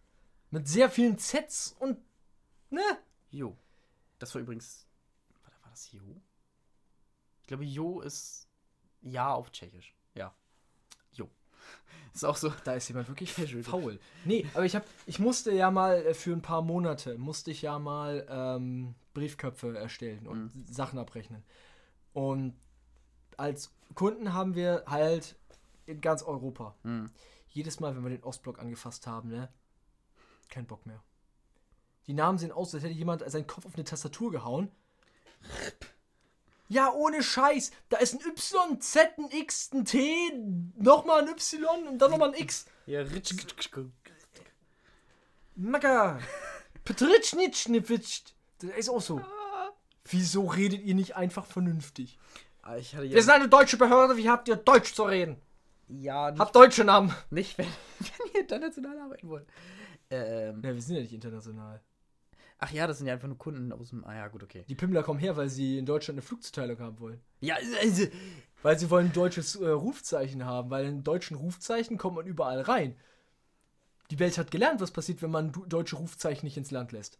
Mit sehr vielen Zs und, ne? Jo. Das war übrigens. War das Jo? Ich glaube, Jo ist Ja auf Tschechisch. Ja. Ist auch so. Da ist jemand wirklich Casual. faul. Nee, aber ich hab, ich musste ja mal äh, für ein paar Monate, musste ich ja mal ähm, Briefköpfe erstellen und Sachen abrechnen. Und als Kunden haben wir halt in ganz Europa, Hm. jedes Mal, wenn wir den Ostblock angefasst haben, ne, kein Bock mehr. Die Namen sehen aus, als hätte jemand seinen Kopf auf eine Tastatur gehauen. Ja, ohne Scheiß. Da ist ein Y, Z, ein X, ein T, nochmal ein Y und dann nochmal ein X. Ja, Ritsch. Macker. Petritschnitschnipfitscht. Das ist auch so. Wieso redet ihr nicht einfach vernünftig? Ah, Ich hatte Wir ja. sind eine deutsche Behörde, wie habt ihr Deutsch zu reden? Ja, nicht, Habt deutsche Namen. nicht wenn, wenn ihr international arbeiten wollt. Ähm, Ja, wir sind ja nicht international. Ach ja, das sind ja einfach nur Kunden aus dem. Ah ja, gut, okay. Die Pimmler kommen her, weil sie in Deutschland eine Flugzuteilung haben wollen. Ja, also, Weil sie wollen ein deutsches äh, Rufzeichen haben, weil in deutschen Rufzeichen kommt man überall rein. Die Welt hat gelernt, was passiert, wenn man deutsche Rufzeichen nicht ins Land lässt.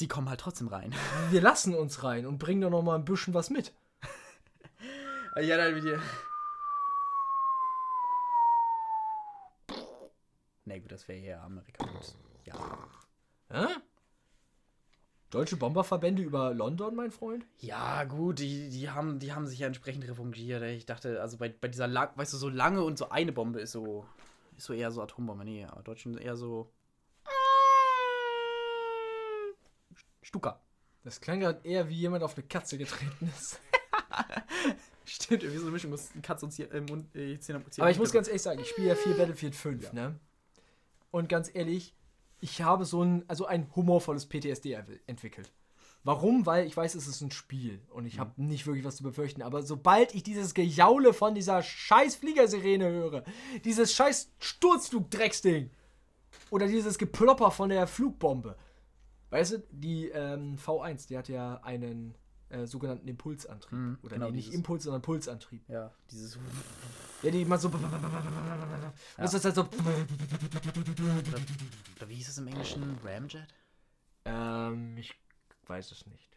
die kommen halt trotzdem rein. Wir lassen uns rein und bringen da noch mal ein bisschen was mit. Ja, dann mit dir. Na gut, das wäre eher Amerika. Ja. Hä? Deutsche Bomberverbände über London, mein Freund? Ja, gut, die, die, haben, die haben sich ja entsprechend revanchiert. ey. Ich dachte, also bei, bei dieser, lang, weißt du, so lange und so eine Bombe ist so, ist so eher so Atombombe. Nee, aber Deutschen eher so. Stuka. Das klang gerade eher wie jemand auf eine Katze getreten ist. Stimmt, irgendwie so eine Mischung aus Katz und äh, Mund, äh, Zähne, Zähne Aber ich muss ganz ehrlich sagen, ich spiele ja viel Battlefield 5, ne? Und ganz ehrlich, ich habe so ein, also ein humorvolles PTSD entwickelt. Warum? Weil ich weiß, es ist ein Spiel und ich habe nicht wirklich was zu befürchten. Aber sobald ich dieses Gejaule von dieser scheiß Fliegersirene höre, dieses scheiß Sturzflugdrecksding oder dieses Geplopper von der Flugbombe, weißt du, die ähm, V1, die hat ja einen äh, sogenannten Impulsantrieb. Mhm, oder genau, nee, nicht Impuls, sondern Pulsantrieb. Ja, dieses. Ja, die immer so. Das ist halt so. Oder wie hieß es im Englischen? Ramjet? Ähm, ich weiß es nicht.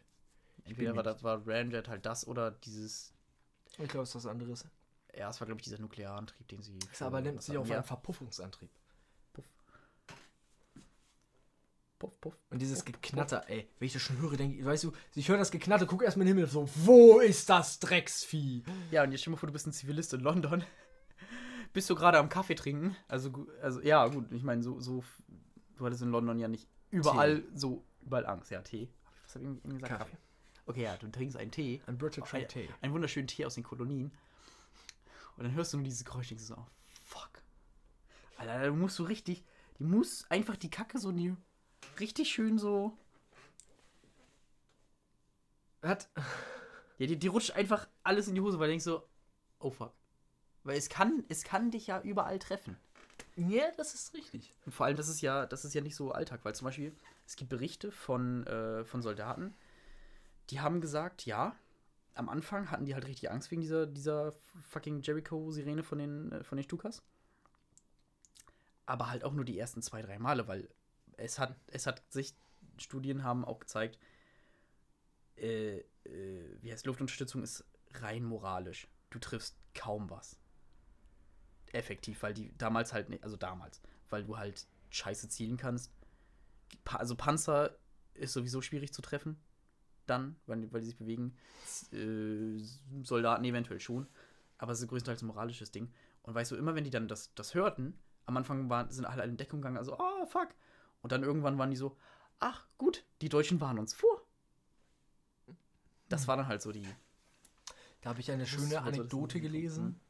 Entweder mir war das war Ramjet halt das oder dieses. Ich glaube, es ist was anderes. Ja, es war, glaube ich, dieser Nuklearantrieb, den sie. Aber nennt was sich ja. einen Verpuffungsantrieb. Puff, puff. Und dieses Geknatter, ey, wenn ich das schon höre, denke ich, weißt du, ich höre das Geknatter, guck erstmal in den Himmel, so, wo ist das Drecksvieh? Ja, und jetzt stell dir mal vor, du bist ein Zivilist in London. bist du gerade am Kaffee trinken? Also, also ja, gut, ich meine, so, so. Du hattest in London ja nicht überall so, überall Angst. Ja, Tee. Was hab ich eben gesagt? Kaffee. Okay, ja, du trinkst einen Tee. Ein British Oh, ein, Tee. einen wunderschönen Tee aus den Kolonien. Und dann hörst du nur dieses Geräusch und denkst so, oh, fuck. Alter, da musst du richtig, die muss einfach die Kacke so die, richtig schön so. Hat, Ja, die, die rutscht einfach alles in die Hose, weil du denkst so, oh fuck. Weil es kann, es kann dich ja überall treffen. ja, das ist richtig. Und vor allem, das ist ja, das ist ja nicht so Alltag, weil zum Beispiel, es gibt Berichte von, äh, von Soldaten, die haben gesagt, ja, am Anfang hatten die halt richtig Angst wegen dieser, dieser fucking Jericho-Sirene von den, äh, von den Stukas. Aber halt auch nur die ersten zwei, drei Male, weil es hat, es hat sich, Studien haben auch gezeigt, äh, äh, wie heißt Luftunterstützung ist rein moralisch. Du triffst kaum was. Effektiv, weil die damals halt nicht, also damals, weil du halt scheiße zielen kannst. Pa also Panzer ist sowieso schwierig zu treffen. Dann, weil, die- weil die sich bewegen. Äh, Soldaten eventuell schon. Aber es ist größtenteils ein moralisches Ding. Und weißt du, immer wenn die dann das, das hörten, am Anfang waren, sind alle in Deckung gegangen, also, oh, fuck. Und dann irgendwann waren die so, ach, gut, die Deutschen waren uns vor. Das war dann halt so die. Da habe ich eine schöne Anekdote gelesen.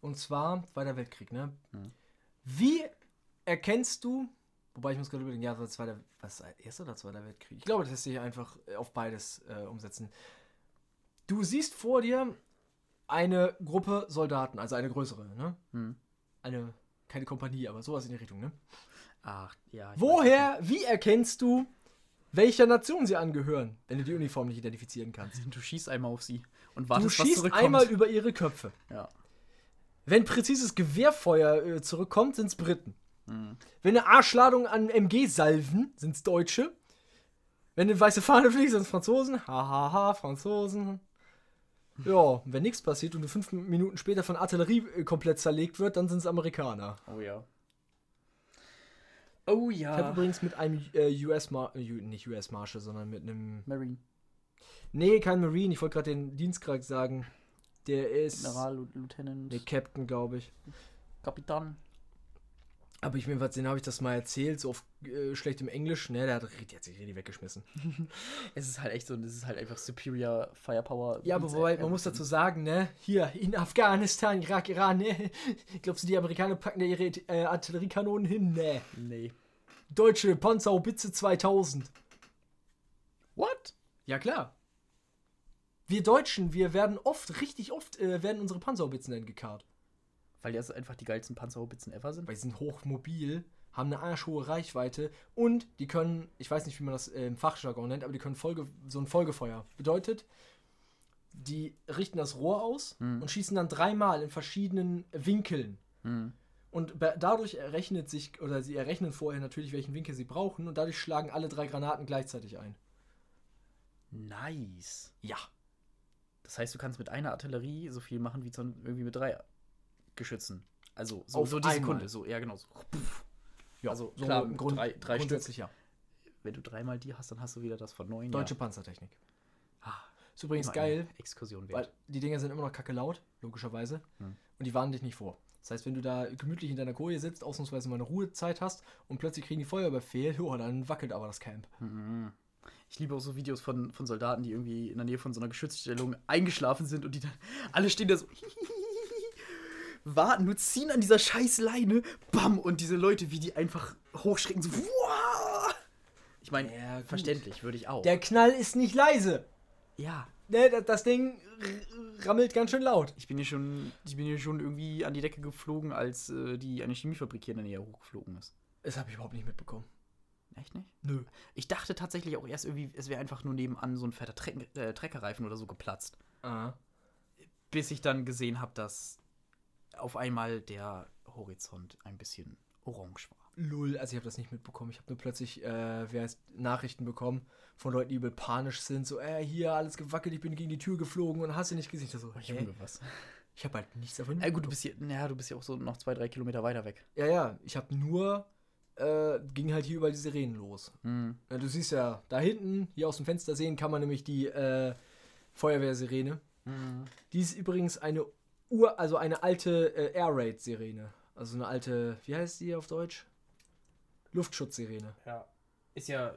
Und zwar Zweiter Weltkrieg, ne? Mhm. Wie erkennst du, wobei ich muss gerade überlegen, ja, das war Zweiter, was, Erster oder Zweiter Weltkrieg? Ich glaube, das lässt sich einfach äh, auf beides äh, umsetzen. Du siehst vor dir eine Gruppe Soldaten, also eine größere, ne? Hm. Eine, keine Kompanie, aber sowas in die Richtung, ne? Ach, ja. Woher, wie erkennst du, welcher Nation sie angehören, wenn du die Uniform nicht identifizieren kannst? Du schießt einmal auf sie und Du wartest, was schießt zurückkommt. einmal über ihre Köpfe. Ja. Wenn präzises Gewehrfeuer äh, zurückkommt, sind es Briten. Hm. Wenn eine Arschladung an MG-Salven, sind es Deutsche. Wenn eine weiße Fahne fliegt, sind es Franzosen. Hahaha, ha, ha, Franzosen. Ja, wenn nichts passiert und du fünf Minuten später von Artillerie äh, komplett zerlegt wird, dann sind es Amerikaner. Oh ja. Oh Ich ja. habe übrigens mit einem äh, US Mar äh, nicht US Marshal, sondern mit einem Marine. Nee, kein Marine, ich wollte gerade den Dienstgrad sagen. Der ist General, Lieutenant, der Captain, glaube ich. Kapitän. Aber ich mir was, den habe ich das mal erzählt, so auf äh, schlechtem Englisch. Ne, der hat, der hat sich richtig weggeschmissen. Es ist halt echt so, das ist halt einfach Superior Firepower. Ja, aber wobei, man muss dazu sagen, ne, hier in Afghanistan, Irak, Iran, ne, glaubst du, die Amerikaner packen da ihre äh, Artilleriekanonen hin? Ne. Nee. Deutsche Panzerhaubitze 2000. What? Ja, klar. Wir Deutschen, wir werden oft, richtig oft, äh, werden unsere Panzerhaubitzen entgekarrt. Weil die also einfach die geilsten Panzerhaubitzen ever sind. Weil sie sind hochmobil, haben eine arschhohe Reichweite und die können, ich weiß nicht, wie man das äh, im Fachjargon nennt, aber die können Folge, so ein Folgefeuer. Bedeutet, die richten das Rohr aus Mhm. und schießen dann dreimal in verschiedenen Winkeln. Hm. Und dadurch errechnet sich, oder sie errechnen vorher natürlich, welchen Winkel sie brauchen und dadurch schlagen alle drei Granaten gleichzeitig ein. Nice. Ja. Das heißt, du kannst mit einer Artillerie so viel machen wie irgendwie mit drei Geschützen. Also so, so die einmal. Sekunde. So, ja, genau. So. Ja, Also, so klar, im Grund, drei- drei Stück. grundsätzlich ja. Wenn du dreimal die hast, dann hast du wieder das von neun. Deutsche ja. Panzertechnik. Ah, Ist übrigens geil, Exkursion weil wert. die Dinger sind immer noch kacke laut, logischerweise. Hm. Und die warnen dich nicht vor. Das heißt, wenn du da gemütlich in deiner Koje sitzt, ausnahmsweise mal eine Ruhezeit hast und plötzlich kriegen die Feuerbefehl, jo, dann wackelt aber das Camp. Mhm. Ich liebe auch so Videos von, von Soldaten, die irgendwie in der Nähe von so einer Geschützstellung eingeschlafen sind und die dann alle stehen da so warten, nur ziehen an dieser scheiß Leine, bam, und diese Leute, wie die einfach hochschrecken, so Wah! Ich meine, Ja, verständlich, würde ich auch. Der Knall ist nicht leise. ja, Ne, das, Ding rammelt ganz schön laut. ich bin hier schon, ich bin hier schon irgendwie an die Decke geflogen, als äh, die eine Chemiefabrik hier in der Nähe hochgeflogen ist. Das habe ich überhaupt nicht mitbekommen. Echt nicht? Nö. Ich dachte tatsächlich auch erst irgendwie, es wäre einfach nur nebenan so ein fetter äh, Treckerreifen oder so geplatzt. Ah. bis ich dann gesehen habe, dass auf einmal der Horizont ein bisschen orange war. Lull, also ich habe das nicht mitbekommen. Ich habe nur plötzlich, äh, wer heißt, Nachrichten bekommen von Leuten, die übel panisch sind. So, äh, hier, alles gewackelt, ich bin gegen die Tür geflogen und hast du nicht gesehen. Ich so? Junge, was? Ich habe halt nichts davon. Äh, gut, du bist hier, naja, du bist ja auch so noch zwei, drei Kilometer weiter weg. Ja, ja, ich habe nur, äh, ging halt hier überall die Sirenen los. Mhm. Ja, du siehst ja, da hinten, hier aus dem Fenster sehen, kann man nämlich die äh, Feuerwehrsirene. Die ist übrigens eine Ur, also eine alte äh, Air Raid Sirene. Also eine alte, wie heißt die auf Deutsch? Luftschutzsirene. Ja. Ist ja.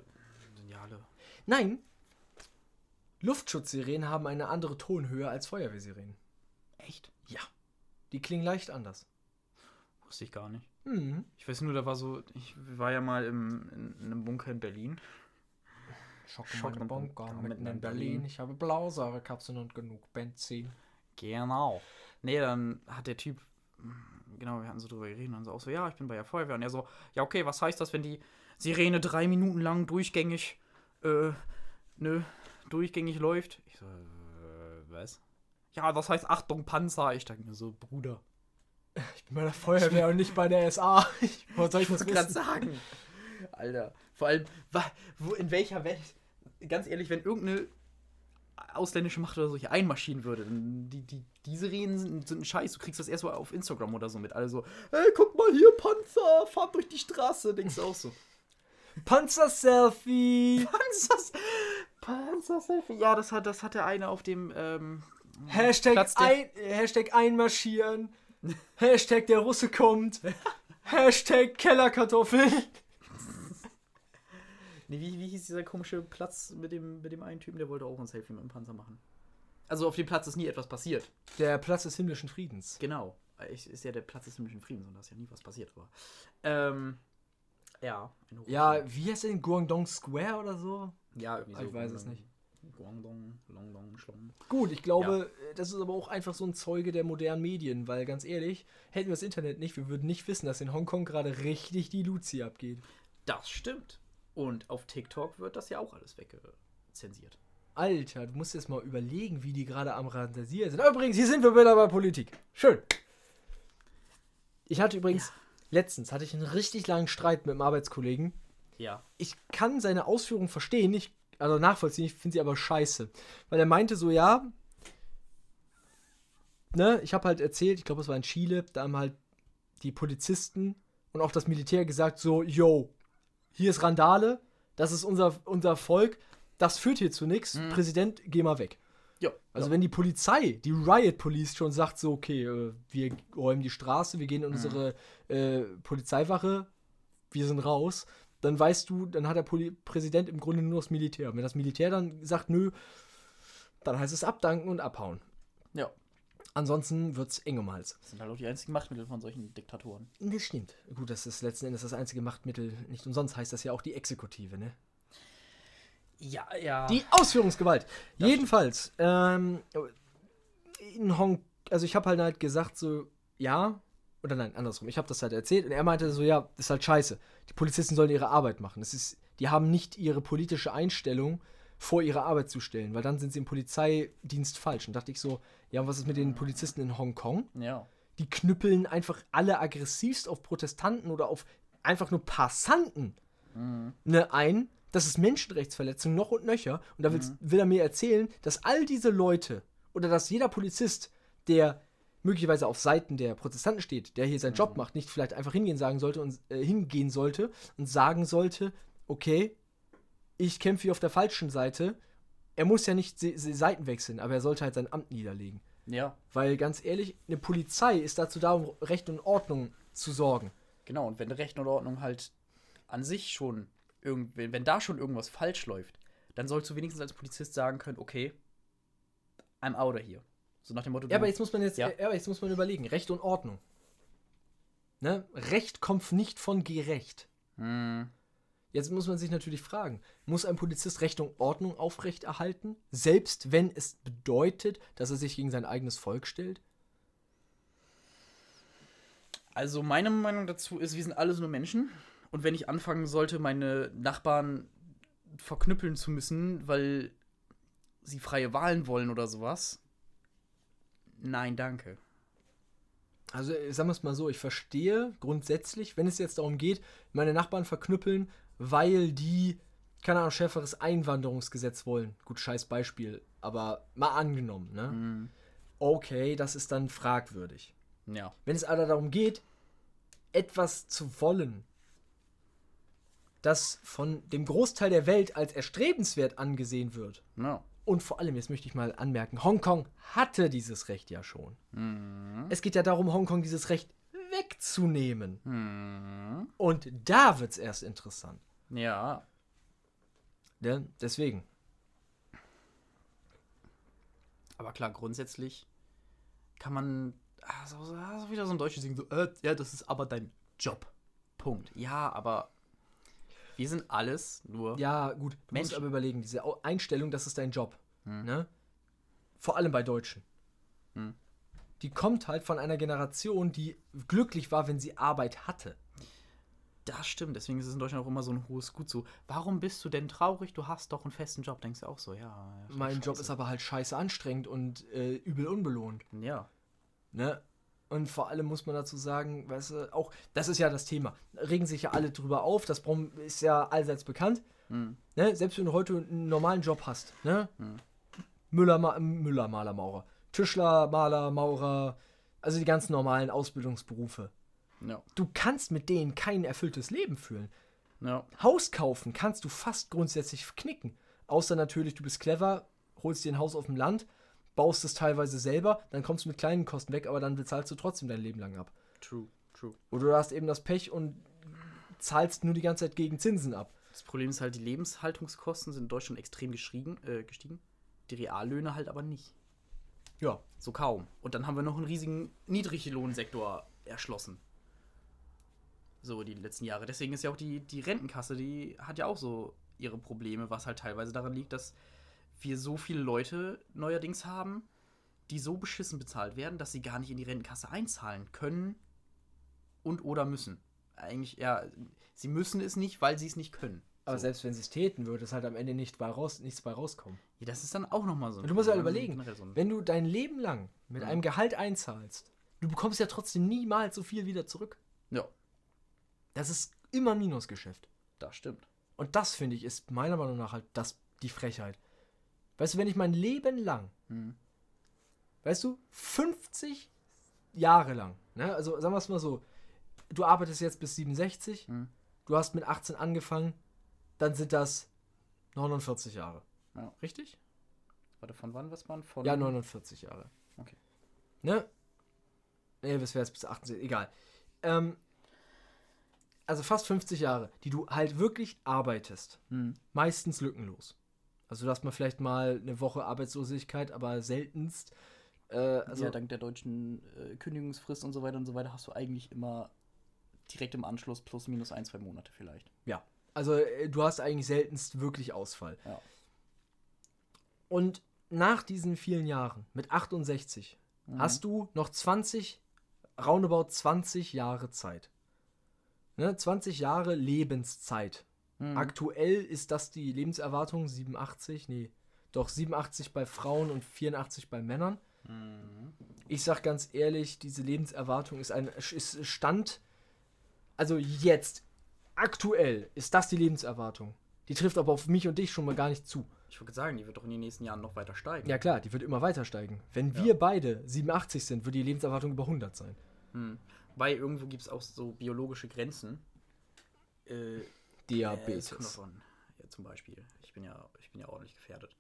Alle. Nein, Luftschutzsirenen haben eine andere Tonhöhe als Feuerwehrsirenen. Echt? Ja. Die klingen leicht anders. Wusste ich gar nicht. Mhm. Ich weiß nur, da war so. Ich war ja mal im, in, in einem Bunker in Berlin. Schock Schock und Bunker mitten in Berlin. Ich habe Blausäurekapseln und genug Benzin. Genau. Nee, dann hat der Typ, genau, wir hatten so drüber geredet und so auch so, ja, ich bin bei der Feuerwehr. Und er so, ja, okay, was heißt das, wenn die Sirene drei Minuten lang durchgängig, äh, ne, durchgängig läuft? Ich so, äh, was? Ja, das heißt Achtung, Panzer. Ich dachte mir so, Bruder. Ich bin bei der Feuerwehr und nicht bei der SA. Ich, was soll ich das gerade sagen. Alter. Vor allem, wo, in welcher Welt, ganz ehrlich, wenn irgendeine ausländische Macht oder so hier einmarschieren würde, die, die, diese Reden sind, sind ein Scheiß. Du kriegst das erst mal auf Instagram oder so mit. Also, hey, guck mal hier, Panzer, fahrt durch die Straße. Denkst du auch so. Panzer-Selfie! Panzers, Panzer-Selfie. Ja, das hat, das hat der eine auf dem, ähm, Hashtag, Platz ein, Hashtag einmarschieren. Hashtag der Russe kommt. Hashtag Kellerkartoffeln. Nee, wie, wie hieß dieser komische Platz mit dem, mit dem einen Typen, der wollte auch ein Selfie mit dem Panzer machen. Also auf dem Platz ist nie etwas passiert. Der Platz des himmlischen Friedens. Genau. Ich, ist ja der Platz des himmlischen Friedens und da ist ja nie was passiert. Aber, ähm, ja. in. Ja, wie heißt denn Guangdong Square oder so? ja, irgendwie Ich weiß es nicht. Guangdong, Longdong, Schlong. Gut, ich glaube, das ist aber auch einfach so ein Zeuge der modernen Medien, weil ganz ehrlich, hätten wir das Internet nicht, wir würden nicht wissen, dass in Hongkong gerade richtig die Luzi abgeht. Das stimmt. Und auf TikTok wird das ja auch alles weggezensiert. Alter, du musst jetzt mal überlegen, wie die gerade am Randasieren sind. Übrigens, hier sind wir wieder bei Politik. Schön. Ich hatte übrigens, letztens hatte ich einen richtig langen Streit mit einem Arbeitskollegen. Ja. Ich kann seine Ausführungen verstehen, ich, also nachvollziehen, ich finde sie aber scheiße. Weil er meinte so, ja, ne, ich habe halt erzählt, ich glaube, es war in Chile, da haben halt die Polizisten und auch das Militär gesagt so, yo, hier ist Randale, das ist unser, unser Volk, das führt hier zu nichts, Präsident, geh mal weg. Ja. Also wenn die Polizei, die Riot Police schon sagt so, okay, äh, wir räumen die Straße, wir gehen in unsere äh, Polizeiwache, wir sind raus, dann weißt du, dann hat der Poli Präsident im Grunde nur das Militär. Und wenn das Militär dann sagt, nö, dann heißt es abdanken und abhauen. Ja. Ansonsten wird's eng um Hals. Das sind halt auch die einzigen Machtmittel von solchen Diktatoren. Das stimmt. Gut, das ist letzten Endes das einzige Machtmittel. Nicht umsonst heißt das ja auch die Exekutive, ne? Ja, ja. Die Ausführungsgewalt. Jedenfalls, ähm, in Hong, also ich habe halt, halt gesagt so, ja, oder nein, andersrum. Ich habe das halt erzählt und er meinte so, ja, das ist halt scheiße. Die Polizisten sollen ihre Arbeit machen. Das ist, die haben nicht ihre politische Einstellung vor ihre Arbeit zu stellen, weil dann sind sie im Polizeidienst falsch. Und dachte ich so, ja, und was ist mit den Polizisten in Hongkong? ja. Die knüppeln einfach alle aggressivst auf Protestanten oder auf einfach nur Passanten ne, ein. Das ist Menschenrechtsverletzung noch und nöcher. Und da willst, will er mir erzählen, dass all diese Leute oder dass jeder Polizist, der möglicherweise auf Seiten der Protestanten steht, der hier seinen Job macht, nicht vielleicht einfach hingehen sagen sollte und äh, hingehen sollte und sagen sollte, okay, ich kämpfe hier auf der falschen Seite. Er muss ja nicht se se Seiten wechseln, aber er sollte halt sein Amt niederlegen. Ja. Weil ganz ehrlich, eine Polizei ist dazu da, um Recht und Ordnung zu sorgen. Genau, und wenn Recht und Ordnung halt an sich schon wenn da schon irgendwas falsch läuft, dann sollst du wenigstens als Polizist sagen können, okay, I'm out of here. So nach dem Motto, Ja, aber jetzt muss man jetzt, Ja. ja. aber jetzt muss man überlegen, Recht und Ordnung. Ne? Recht kommt nicht von gerecht. Hm, Jetzt muss man sich natürlich fragen, muss ein Polizist Recht und Ordnung aufrechterhalten, selbst wenn es bedeutet, dass er sich gegen sein eigenes Volk stellt? Also meine Meinung dazu ist, wir sind alles nur Menschen. Und wenn ich anfangen sollte, meine Nachbarn verknüppeln zu müssen, weil sie freie Wahlen wollen oder sowas, nein, danke. Also äh, sagen wir es mal so, ich verstehe grundsätzlich, wenn es jetzt darum geht, meine Nachbarn verknüppeln, weil die, keine Ahnung, schärferes Einwanderungsgesetz wollen. Gut, scheiß Beispiel, aber mal angenommen, ne? okay, das ist dann fragwürdig. Ja. Wenn es aber darum geht, etwas zu wollen, das von dem Großteil der Welt als erstrebenswert angesehen wird, Ja. und vor allem, jetzt möchte ich mal anmerken, Hongkong hatte dieses Recht ja schon. Mhm. Es geht ja darum, Hongkong dieses Recht wegzunehmen. Mhm. Und da wird es erst interessant. Ja. Ne? Deswegen. Aber klar, grundsätzlich kann man. Ah, so, wieder so ein deutsches Ding, so, äh, ja, das ist aber dein Job. Punkt. Ja, aber wir sind alles nur. Ja, gut. Du musst Menschen. aber überlegen, diese Einstellung, das ist dein Job. Hm. Ne? Vor allem bei Deutschen. Hm. Die kommt halt von einer Generation, die glücklich war, wenn sie Arbeit hatte. Das stimmt, deswegen ist es in Deutschland auch immer so ein hohes Gut so. Warum bist du denn traurig? Du hast doch einen festen Job. Denkst du auch so, ja. ja, Mein Job scheiße. ist aber halt scheiße anstrengend und äh, übel unbelohnt. Ja. Ne? Und vor allem muss man dazu sagen, weißt du, auch, das ist ja das Thema. Regen sich ja alle drüber auf, das ist ja allseits bekannt. Hm. Ne? Selbst wenn du heute einen normalen Job hast, ne? Hm. Müller, Ma Müller, Maler, Maurer. Tischler, Maler, Maurer, also die ganzen normalen Ausbildungsberufe. Ja. Du kannst mit denen kein erfülltes Leben führen. Ja. Haus kaufen kannst du fast grundsätzlich knicken. Außer natürlich, du bist clever, holst dir ein Haus auf dem Land, baust es teilweise selber, dann kommst du mit kleinen Kosten weg, aber dann bezahlst du trotzdem dein Leben lang ab. True, true. Oder du hast eben das Pech und zahlst nur die ganze Zeit gegen Zinsen ab. Das Problem ist halt, die Lebenshaltungskosten sind in Deutschland extrem gestiegen, äh, gestiegen. Die Reallöhne halt aber nicht. Ja. So kaum. Und dann haben wir noch einen riesigen Niedriglohnsektor erschlossen. So die letzten Jahre. Deswegen ist ja auch die, die Rentenkasse, die hat ja auch so ihre Probleme, was halt teilweise daran liegt, dass wir so viele Leute neuerdings haben, die so beschissen bezahlt werden, dass sie gar nicht in die Rentenkasse einzahlen können und oder müssen. Eigentlich, ja, sie müssen es nicht, weil sie es nicht können. Aber so. selbst wenn sie es täten, würde es halt am Ende nicht bei raus, nichts bei rauskommen. Ja, das ist dann auch nochmal so. ein Du musst ja Problem, überlegen, wenn du dein Leben lang mit Mhm. einem Gehalt einzahlst, du bekommst ja trotzdem niemals so viel wieder zurück. Ja, Das ist immer Minusgeschäft. das stimmt. Und das, finde ich, ist meiner Meinung nach halt das, die Frechheit. Weißt du, wenn ich mein Leben lang, Mhm. weißt du, 50 Jahre lang, ne, also sagen wir es mal so, du arbeitest jetzt bis 67, Mhm. du hast mit 18 angefangen, dann sind das 49 Jahre. Ja. Richtig? Warte, von wann was man? Von Ja, 49 Jahre. Okay. Ne? Ne, bis wäre jetzt bis 18, egal. Ähm, also fast 50 Jahre, die du halt wirklich arbeitest. Hm. Meistens lückenlos. Also du hast mal vielleicht mal eine Woche Arbeitslosigkeit, aber seltenst. Äh, also, ja, dank der deutschen äh, Kündigungsfrist und so weiter und so weiter hast du eigentlich immer direkt im Anschluss plus minus ein, zwei Monate vielleicht. ja. Also äh, du hast eigentlich seltenst wirklich Ausfall. Ja. Und nach diesen vielen Jahren, mit 68, Mhm. hast du noch 20, roundabout 20 Jahre Zeit. Ne? 20 Jahre Lebenszeit. Mhm. Aktuell ist das die Lebenserwartung 87, nee, doch 87 bei Frauen und 84 bei Männern. Mhm. Ich sag ganz ehrlich, diese Lebenserwartung ist ein ist Stand. Also jetzt, aktuell, ist das die Lebenserwartung. Die trifft aber auf mich und dich schon mal gar nicht zu. Ich würde sagen, die wird doch in den nächsten Jahren noch weiter steigen. Ja klar, die wird immer weiter steigen. Wenn Ja. wir beide 87 sind, wird die Lebenserwartung über 100 sein. Hm. Weil irgendwo gibt es auch so biologische Grenzen. Äh, Äh, es kommt davon. Ja, zum Beispiel. Ich bin ja, ich bin ja ordentlich gefährdet.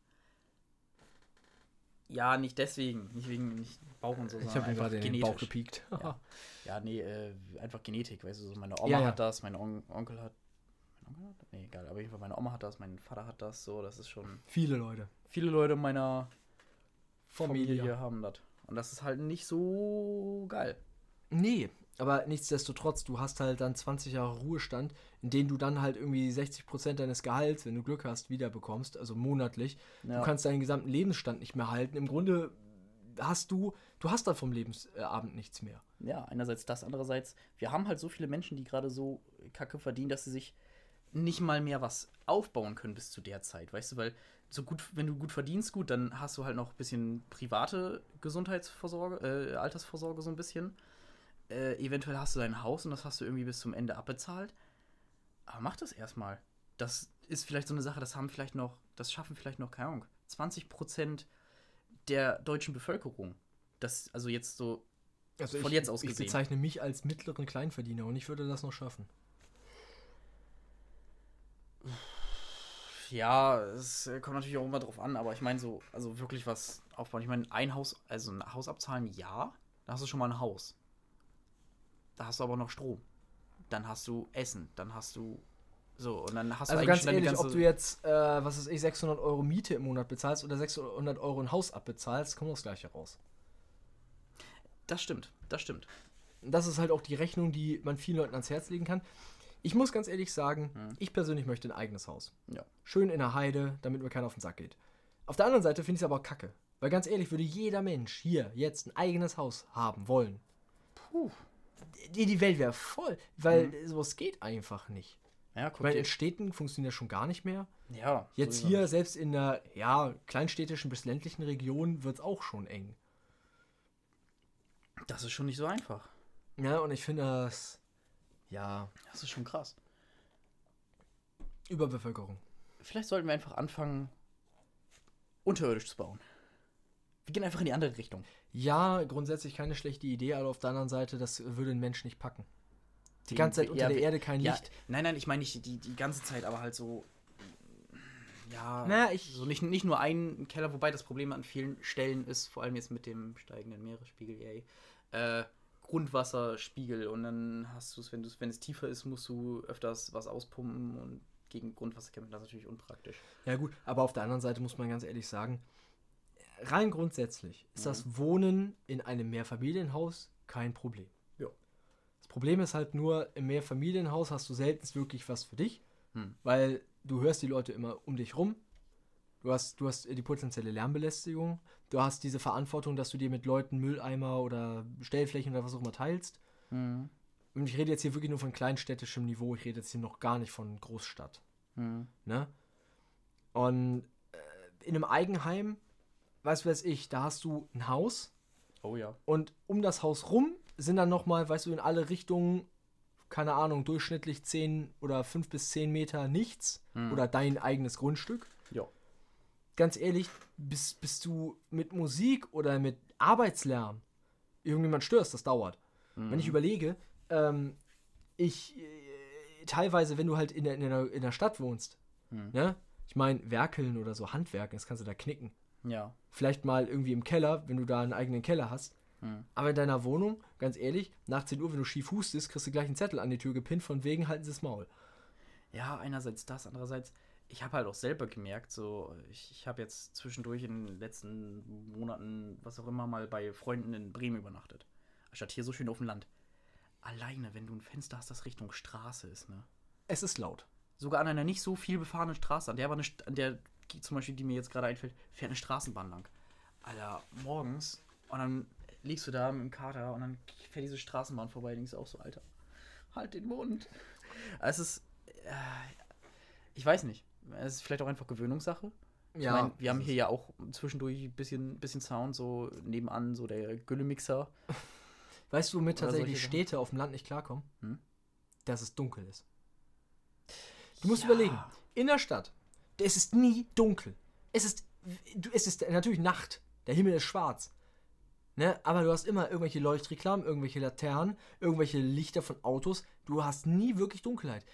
Ja, nicht deswegen. Nicht wegen nicht Bauch und so, ich sondern habe mir einfach den genetisch. Bauch gepiekt. Ja. Ja, nee, äh, einfach Genetik, weißt du, so meine Oma Ja, ja. hat das, mein On Onkel hat. Mein Onkel hat? Nee, egal, aber auf jeden Fall meine Oma hat das, mein Vater hat das, so, das ist schon. Viele Leute. Viele Leute meiner Familie. Familie haben das. Und das ist halt nicht so geil. Nee, aber nichtsdestotrotz, du hast halt dann 20 Jahre Ruhestand, in denen du dann halt irgendwie 60% deines Gehalts, wenn du Glück hast, wiederbekommst, also monatlich. Ja. Du kannst deinen gesamten Lebensstand nicht mehr halten. Im Grunde hast du, du hast dann vom Lebensabend nichts mehr. Ja, einerseits das, andererseits, wir haben halt so viele Menschen, die gerade so Kacke verdienen, dass sie sich nicht mal mehr was aufbauen können bis zu der Zeit, weißt du, weil so gut, wenn du gut verdienst, gut, dann hast du halt noch ein bisschen private Gesundheitsvorsorge, äh, Altersvorsorge so ein bisschen. Äh, eventuell hast du dein Haus und das hast du irgendwie bis zum Ende abbezahlt. Aber mach das erstmal. Das ist vielleicht so eine Sache, das haben vielleicht noch, das schaffen vielleicht noch, keine Ahnung, 20 Prozent der deutschen Bevölkerung. Das, also jetzt so, Also Von ich, jetzt aus ich gesehen. bezeichne mich als mittleren Kleinverdiener und ich würde das noch schaffen. ja, es kommt natürlich auch immer drauf an, aber ich meine so, also wirklich was aufbauen. Ich meine, ein Haus, also ein Haus abzahlen, ja, da hast du schon mal ein Haus. Da hast du aber noch Strom. Dann hast du Essen, dann hast du so und dann hast du Also eigentlich ganz ehrlich, ob du jetzt, äh, was weiß ich, 600 Euro Miete im Monat bezahlst oder 600 Euro ein Haus abbezahlst, kommt das gleiche raus. Das stimmt, das stimmt. Das ist halt auch die Rechnung, die man vielen Leuten ans Herz legen kann. Ich muss ganz ehrlich sagen, Mhm. ich persönlich möchte ein eigenes Haus. Ja. Schön in der Heide, damit mir keiner auf den Sack geht. Auf der anderen Seite finde ich es aber auch kacke. Weil ganz ehrlich, würde jeder Mensch hier jetzt ein eigenes Haus haben wollen. Puh. Die, die Welt wäre voll, weil Mhm. sowas geht einfach nicht. Ja, guck dir. in Städten funktioniert das schon gar nicht mehr. Ja. Jetzt hier, nicht. selbst in der ja, kleinstädtischen bis ländlichen Region, wird es auch schon eng. Das ist schon nicht so einfach. Ja, und ich finde das, ja, Das ist schon krass. Überbevölkerung. Vielleicht sollten wir einfach anfangen, unterirdisch zu bauen. Wir gehen einfach in die andere Richtung. Ja, grundsätzlich keine schlechte Idee, aber auf der anderen Seite, das würde ein Mensch nicht packen. Die ganze Zeit unter ja, der Erde kein ja, Licht. Nein, nein, ich meine nicht die, die ganze Zeit, aber halt so. Ja, Na, ich- so nicht, nicht nur einen Keller, wobei das Problem an vielen Stellen ist, vor allem jetzt mit dem steigenden Meeresspiegel, yay, äh, Grundwasserspiegel und dann hast du es, wenn, wenn es tiefer ist, musst du öfters was auspumpen und gegen Grundwasser kämpfen, das ist natürlich unpraktisch. Ja gut, aber auf der anderen Seite muss man ganz ehrlich sagen, rein grundsätzlich ist Mhm. das Wohnen in einem Mehrfamilienhaus kein Problem. Ja. Das Problem ist halt nur, im Mehrfamilienhaus hast du selten wirklich was für dich, Hm. weil du hörst die Leute immer um dich rum. Du hast, du hast die potenzielle Lärmbelästigung. Du hast diese Verantwortung, dass du dir mit Leuten Mülleimer oder Stellflächen oder was auch immer teilst. Mhm. Und ich rede jetzt hier wirklich nur von kleinstädtischem Niveau. Ich rede jetzt hier noch gar nicht von Großstadt. Mhm. Ne? Und äh, in einem Eigenheim, was weiß ich, da hast du ein Haus Oh ja. und um das Haus rum sind dann nochmal, weißt du, in alle Richtungen, keine Ahnung, durchschnittlich 10 oder 5 bis 10 Meter nichts Mhm. oder dein eigenes Grundstück. Ja. Ganz ehrlich, bis, bis du mit Musik oder mit Arbeitslärm irgendjemand störst, das dauert. Mhm. Wenn ich überlege, ähm, ich äh, teilweise, wenn du halt in der, in der, in der Stadt wohnst, Mhm. ne? Ich meine, werkeln oder so, Handwerken, das kannst du da knicken. Ja. Vielleicht mal irgendwie im Keller, wenn du da einen eigenen Keller hast. Mhm. Aber in deiner Wohnung, ganz ehrlich, nach 10 Uhr, wenn du schief hustest, kriegst du gleich einen Zettel an die Tür gepinnt, von wegen halten sie das Maul. Ja, einerseits das, andererseits, ich habe halt auch selber gemerkt, so, ich, ich habe jetzt zwischendurch in den letzten Monaten, was auch immer, mal bei Freunden in Bremen übernachtet. Statt hier so schön auf dem Land. Alleine, wenn du ein Fenster hast, das Richtung Straße ist, ne? Es ist laut. Sogar an einer nicht so viel befahrenen Straße, an der aber eine, an der, zum Beispiel, die mir jetzt gerade einfällt, fährt eine Straßenbahn lang. Alter, morgens, und dann liegst du da mit dem Kater und dann fährt diese Straßenbahn vorbei, denkst du auch so, Alter, halt den Mund. Es ist, äh, ich weiß nicht, es ist vielleicht auch einfach Gewöhnungssache. Ich mein, wir haben hier ja auch zwischendurch ein bisschen, bisschen Sound, so nebenan, so der Güllemixer. Weißt du, womit tatsächlich solche Sachen. Städte auf dem Land nicht klarkommen? Hm? Dass es dunkel ist. Du musst Ja. überlegen, in der Stadt, es ist nie dunkel. Es ist, es ist natürlich Nacht. Der Himmel ist schwarz. Ne? Aber du hast immer irgendwelche Leuchtreklamen, irgendwelche Laternen, irgendwelche Lichter von Autos. Du hast nie wirklich Dunkelheit.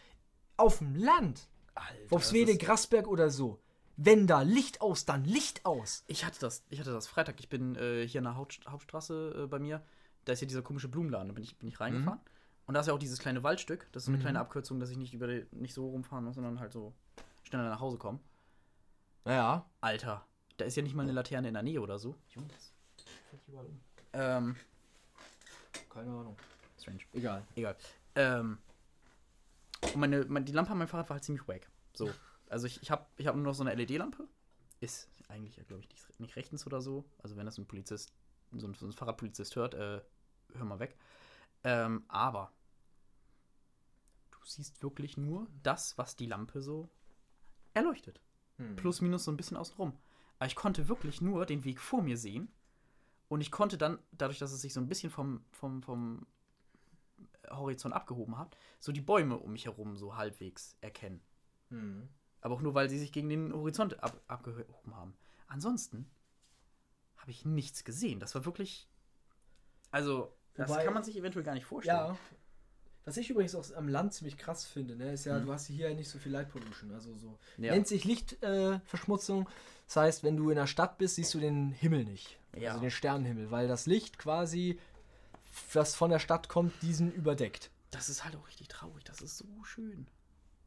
Auf dem Land, Alter, das ist- Grasberg oder so, wenn da Licht aus, dann Licht aus. Ich hatte das, ich hatte das Freitag. Ich bin äh, hier an der Haupt, Hauptstraße äh, bei mir. Da ist ja dieser komische Blumenladen. Da bin ich, bin ich reingefahren. Und da ist ja auch dieses kleine Waldstück. Das ist eine Mhm. kleine Abkürzung, dass ich nicht über die, nicht so rumfahren muss, sondern halt so schneller nach Hause komme. Naja. Alter, da ist ja nicht mal eine Laterne in der Nähe oder so. Jungs. Ähm, Keine Ahnung. strange. Egal. Egal. Ähm, und meine, meine, die Lampe an meinem Fahrrad war halt ziemlich wack. So. Also ich, ich habe ich hab nur noch so eine LED-Lampe. Ist eigentlich, glaube ich, nicht, nicht rechtens oder so. Also wenn das ein Polizist, so ein, so ein Fahrradpolizist hört, äh, hör mal weg. Ähm, aber du siehst wirklich nur das, was die Lampe so erleuchtet. Hm. Plus, minus so ein bisschen außenrum. Aber ich konnte wirklich nur den Weg vor mir sehen. Und ich konnte dann, dadurch, dass es sich so ein bisschen vom, vom, vom Horizont abgehoben hat, so die Bäume um mich herum so halbwegs erkennen. Hm. Aber auch nur, weil sie sich gegen den Horizont ab, abgehoben haben. Ansonsten habe ich nichts gesehen. Das war wirklich Also, das Wobei- kann man sich eventuell gar nicht vorstellen. Ja. Was ich übrigens auch am Land ziemlich krass finde, ne, ist ja, Mhm. du hast hier nicht so viel Light Pollution. Also so. Ja. Nennt sich Lichtverschmutzung. Äh, das heißt, wenn du in der Stadt bist, siehst du den Himmel nicht. Ja. Also den Sternenhimmel, weil das Licht quasi, das von der Stadt kommt, diesen überdeckt. Das ist halt auch richtig traurig. Das ist so schön.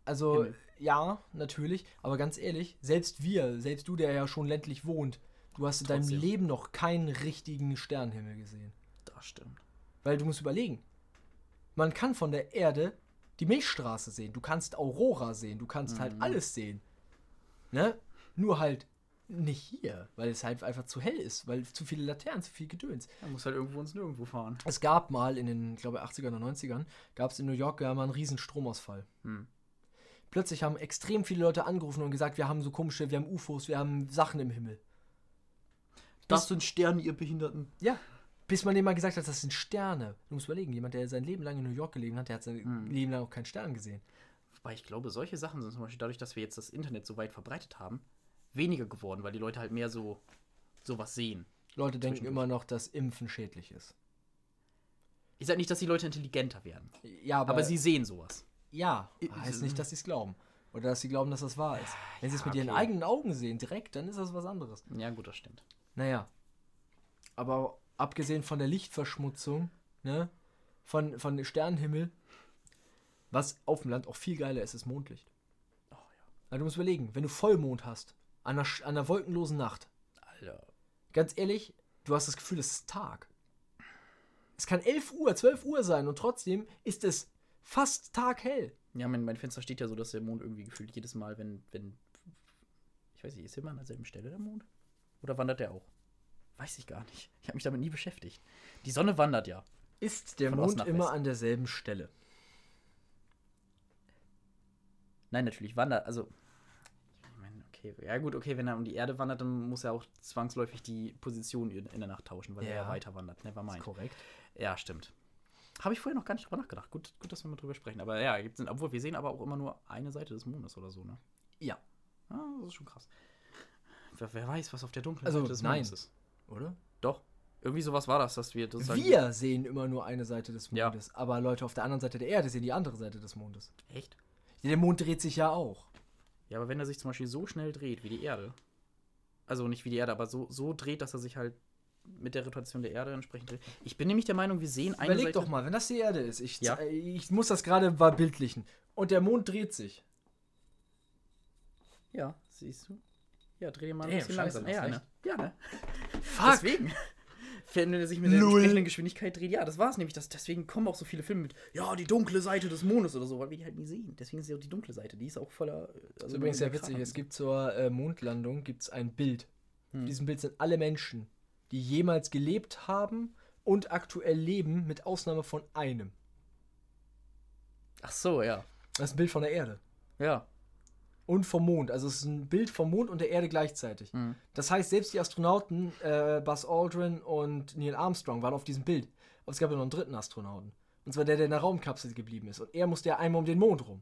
Also, Himmel. ja, natürlich, aber ganz ehrlich, selbst wir, selbst du, der ja schon ländlich wohnt, du hast in deinem Trotzdem. Leben noch keinen richtigen Sternenhimmel gesehen. Das stimmt. Weil du musst überlegen, man kann von der Erde die Milchstraße sehen, du kannst Aurora sehen, du kannst halt Mhm. alles sehen. Ne? Nur halt nicht hier, weil es halt einfach zu hell ist, weil zu viele Laternen, zu viel Gedöns. Man muss halt irgendwo ins Nirgendwo fahren. Es gab mal in den, glaube ich, 80ern oder 90ern, gab es in New York ja mal einen riesen Stromausfall. Hm. Plötzlich haben extrem viele Leute angerufen und gesagt, wir haben so komische, wir haben UFOs, wir haben Sachen im Himmel. Das sind Sterne, ihr Behinderten. Ja. Bis man mal gesagt hat, das sind Sterne. Du musst überlegen, jemand, der sein Leben lang in New York gelebt hat, der hat sein Mhm. Leben lang auch keinen Stern gesehen. Wobei ich glaube, solche Sachen sind zum Beispiel dadurch, dass wir jetzt das Internet so weit verbreitet haben, weniger geworden, weil die Leute halt mehr so sowas sehen. Leute denken immer noch, dass Impfen schädlich ist. Ich sage nicht, dass die Leute intelligenter werden, Ja, aber, sie sehen sowas. Ja, heißt nicht, dass sie es glauben. Oder dass sie glauben, dass das wahr ist. Wenn sie es ja, mit ihren okay. eigenen Augen sehen, direkt, dann ist das was anderes. Ja, gut, das stimmt. Naja. Aber abgesehen von der Lichtverschmutzung, ne, von, von Sternenhimmel, was auf dem Land auch viel geiler ist, ist Mondlicht. Oh Also du musst überlegen, wenn du Vollmond hast, an einer, an einer wolkenlosen Nacht, ja. Alter. ganz ehrlich, du hast das Gefühl, es ist Tag. Es kann 11 Uhr, 12 Uhr sein und trotzdem ist es fast taghell. Ja, mein, mein Fenster steht ja so, dass der Mond irgendwie gefühlt jedes Mal, wenn, wenn. Ich weiß nicht, ist immer an derselben Stelle der Mond? Oder wandert der auch? Weiß ich gar nicht. Ich habe mich damit nie beschäftigt. Die Sonne wandert ja. Ist der Von Mond immer West. an derselben Stelle? Nein, natürlich wandert. Also. Ich meine, okay. Ja, gut, okay, wenn er um die Erde wandert, dann muss er auch zwangsläufig die Position in, der Nacht tauschen, weil er Ja. ja weiter wandert. Never mind. korrekt. Ja, stimmt. Habe ich vorher noch gar nicht drüber nachgedacht. Gut, gut, dass wir mal drüber sprechen. Aber ja, gibt's, obwohl wir sehen aber auch immer nur eine Seite des Mondes oder so, ne? Ja. Ah, das ist schon krass. Wer, wer weiß, was auf der dunklen Also, Seite des nein. Mondes ist. Oder? Doch. Irgendwie sowas war das, dass wir das Wir sehen immer nur eine Seite des Ja. Mondes, aber Leute auf der anderen Seite der Erde sehen die andere Seite des Mondes. Echt? Der Mond dreht sich ja auch. Ja, aber wenn er sich zum Beispiel so schnell dreht wie die Erde, also nicht wie die Erde, aber so, so dreht, dass er sich halt mit der Rotation der Erde entsprechend dreht. Ich bin nämlich der Meinung, wir sehen eine Überleg Seite. doch mal, wenn das die Erde ist, ich, Ja. ich muss das gerade mal bildlichen, und der Mond dreht sich. Ja, siehst du? Ja, dreh mal ein Damn, bisschen langsam. Ja, ne? Ja, ne? Fuck! Deswegen. Wenn er sich mit der Null. entsprechenden Geschwindigkeit dreht, ja, das war es nämlich. Das, deswegen kommen auch so viele Filme mit, ja, die dunkle Seite des Mondes oder so, weil wir die halt nie sehen. Deswegen ist ja auch die dunkle Seite, die ist auch voller. Also Das ist übrigens sehr witzig, es gibt zur äh, Mondlandung gibt's ein Bild. Hm. Auf diesem Bild sind alle Menschen, die jemals gelebt haben und aktuell leben, mit Ausnahme von einem. Ach so, ja. Das ist ein Bild von der Erde. Ja. Und vom Mond. Also es ist ein Bild vom Mond und der Erde gleichzeitig. Mhm. Das heißt, selbst die Astronauten, äh, Buzz Aldrin und Neil Armstrong, waren auf diesem Bild. Aber es gab ja noch einen dritten Astronauten. Und zwar der, der in der Raumkapsel geblieben ist. Und er musste ja einmal um den Mond rum.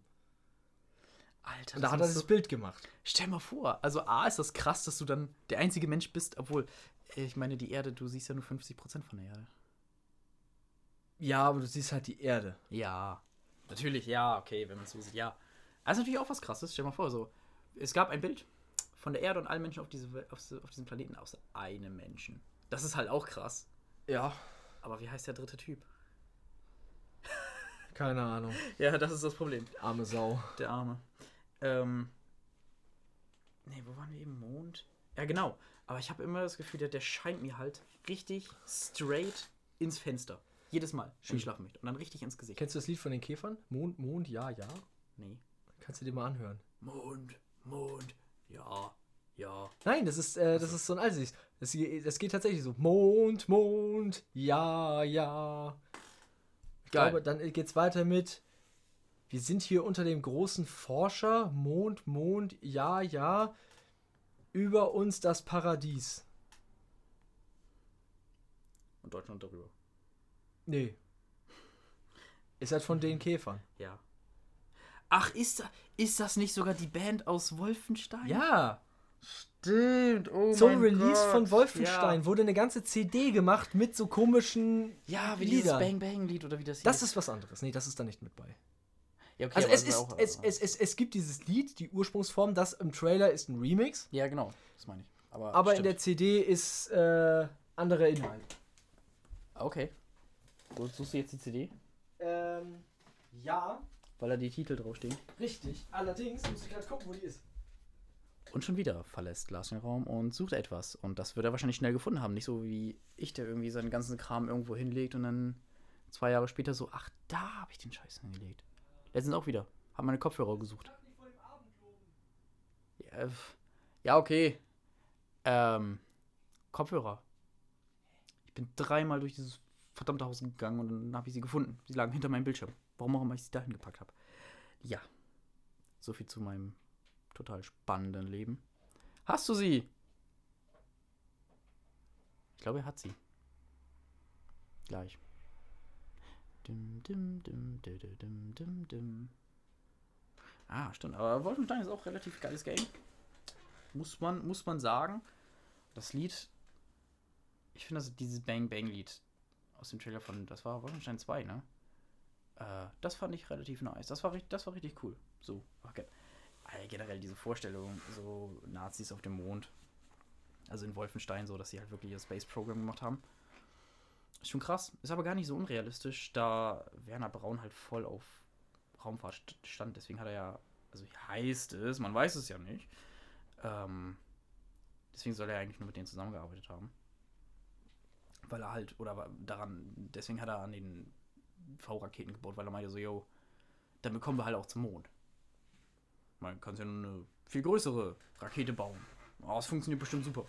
Alter, Und da hat er so- Bild gemacht. Stell mal vor, also A ist das krass, dass du dann der einzige Mensch bist, obwohl, äh, ich meine, die Erde, du siehst ja nur 50% von der Erde. Ja, aber du siehst halt die Erde. Ja. Natürlich, ja, okay, wenn man es so sieht, ja. Also natürlich auch was krasses, stell mal vor, so. Es gab ein Bild von der Erde und allen Menschen auf, diese, auf, auf diesem Planeten außer einem Menschen. Das ist halt auch krass. Ja. Aber wie heißt der dritte Typ? Keine Ahnung. Ja, das ist das Problem. Arme Sau. Der Arme. Ähm. Nee, wo waren wir eben? Mond? Ja, genau. Aber ich habe immer das Gefühl, der, der scheint mir halt richtig straight ins Fenster. Jedes Mal, wenn ich schlafen möchte. Und dann richtig ins Gesicht. Kennst du das Lied von den Käfern? Mond, Mond, ja, ja. Nee. Kannst du dir mal anhören. Mond, Mond, ja, ja. Nein, das ist, äh, das ist so ein altes. Das, das geht tatsächlich so. Mond, Mond, ja, ja. Ich Geil. glaube, dann geht's weiter mit. Wir sind hier unter dem großen Forscher. Mond, Mond, ja, ja. Über uns das Paradies. Und Deutschland darüber. Nee. Ist halt von den Käfern. Ja. Ach, ist, ist das nicht sogar die Band aus Wolfenstein? Ja. Stimmt, oh Zum mein Release Gott. von Wolfenstein Ja, wurde eine ganze CD gemacht mit so komischen ja wie dieses Lieder. Bang Bang Lied oder wie das hieß. Das ist was anderes. Nee, das ist da nicht mit bei. ja, okay, Also es ist, auch- es, es, es, es gibt dieses Lied, die Ursprungsform, das im Trailer ist ein Remix, Ja, genau, das meine ich. Aber, aber in der CD ist äh, anderer Inhalt. Okay. So, suchst du jetzt die CD? Ähm, ja, Weil da die Titel draufstehen. richtig. Allerdings muss ich gerade gucken, wo die ist. Und schon wieder verlässt Lars den Raum und sucht etwas. Und das wird er wahrscheinlich schnell gefunden haben. Nicht so wie ich, der irgendwie seinen ganzen Kram irgendwo hinlegt und dann zwei Jahre später so, ach, da habe ich den Scheiß hingelegt. Letztens auch wieder. Hab meine Kopfhörer gesucht. Ja, ja okay. Ähm, Kopfhörer. Ich bin dreimal durch dieses verdammte Haus gegangen und dann habe ich sie gefunden. Sie lagen hinter meinem Bildschirm. Warum auch immer ich sie dahin gepackt habe. Ja. So viel zu meinem total spannenden Leben. Hast du sie? Ich glaube, er hat sie. Gleich. Dim, dim, dim, dim, dim, dim, dim. Ah, stimmt. Aber Wolfenstein ist auch ein relativ geiles Game. Muss man, muss man sagen. Das Lied. Ich finde, das dieses Bang Bang Lied aus dem Trailer von. Das war Wolfenstein 2, ne? Äh, das fand ich relativ nice. Das war, richtig- das war richtig cool. So, okay. Generell diese Vorstellung, so Nazis auf dem Mond. Also in Wolfenstein, so dass sie halt wirklich ihr Space Program gemacht haben. Ist schon krass. Ist aber gar nicht so unrealistisch, da Werner Braun halt voll auf Raumfahrt st- stand. Deswegen hat er ja, also heißt es, man weiß es ja nicht. Ähm, deswegen soll er eigentlich nur mit denen zusammengearbeitet haben. Weil er halt, oder daran, deswegen hat er an den V-Raketen gebaut, weil er meinte so, yo, dann bekommen wir halt auch zum Mond. Man kann ja nur eine viel größere Rakete bauen. Oh, das funktioniert bestimmt super.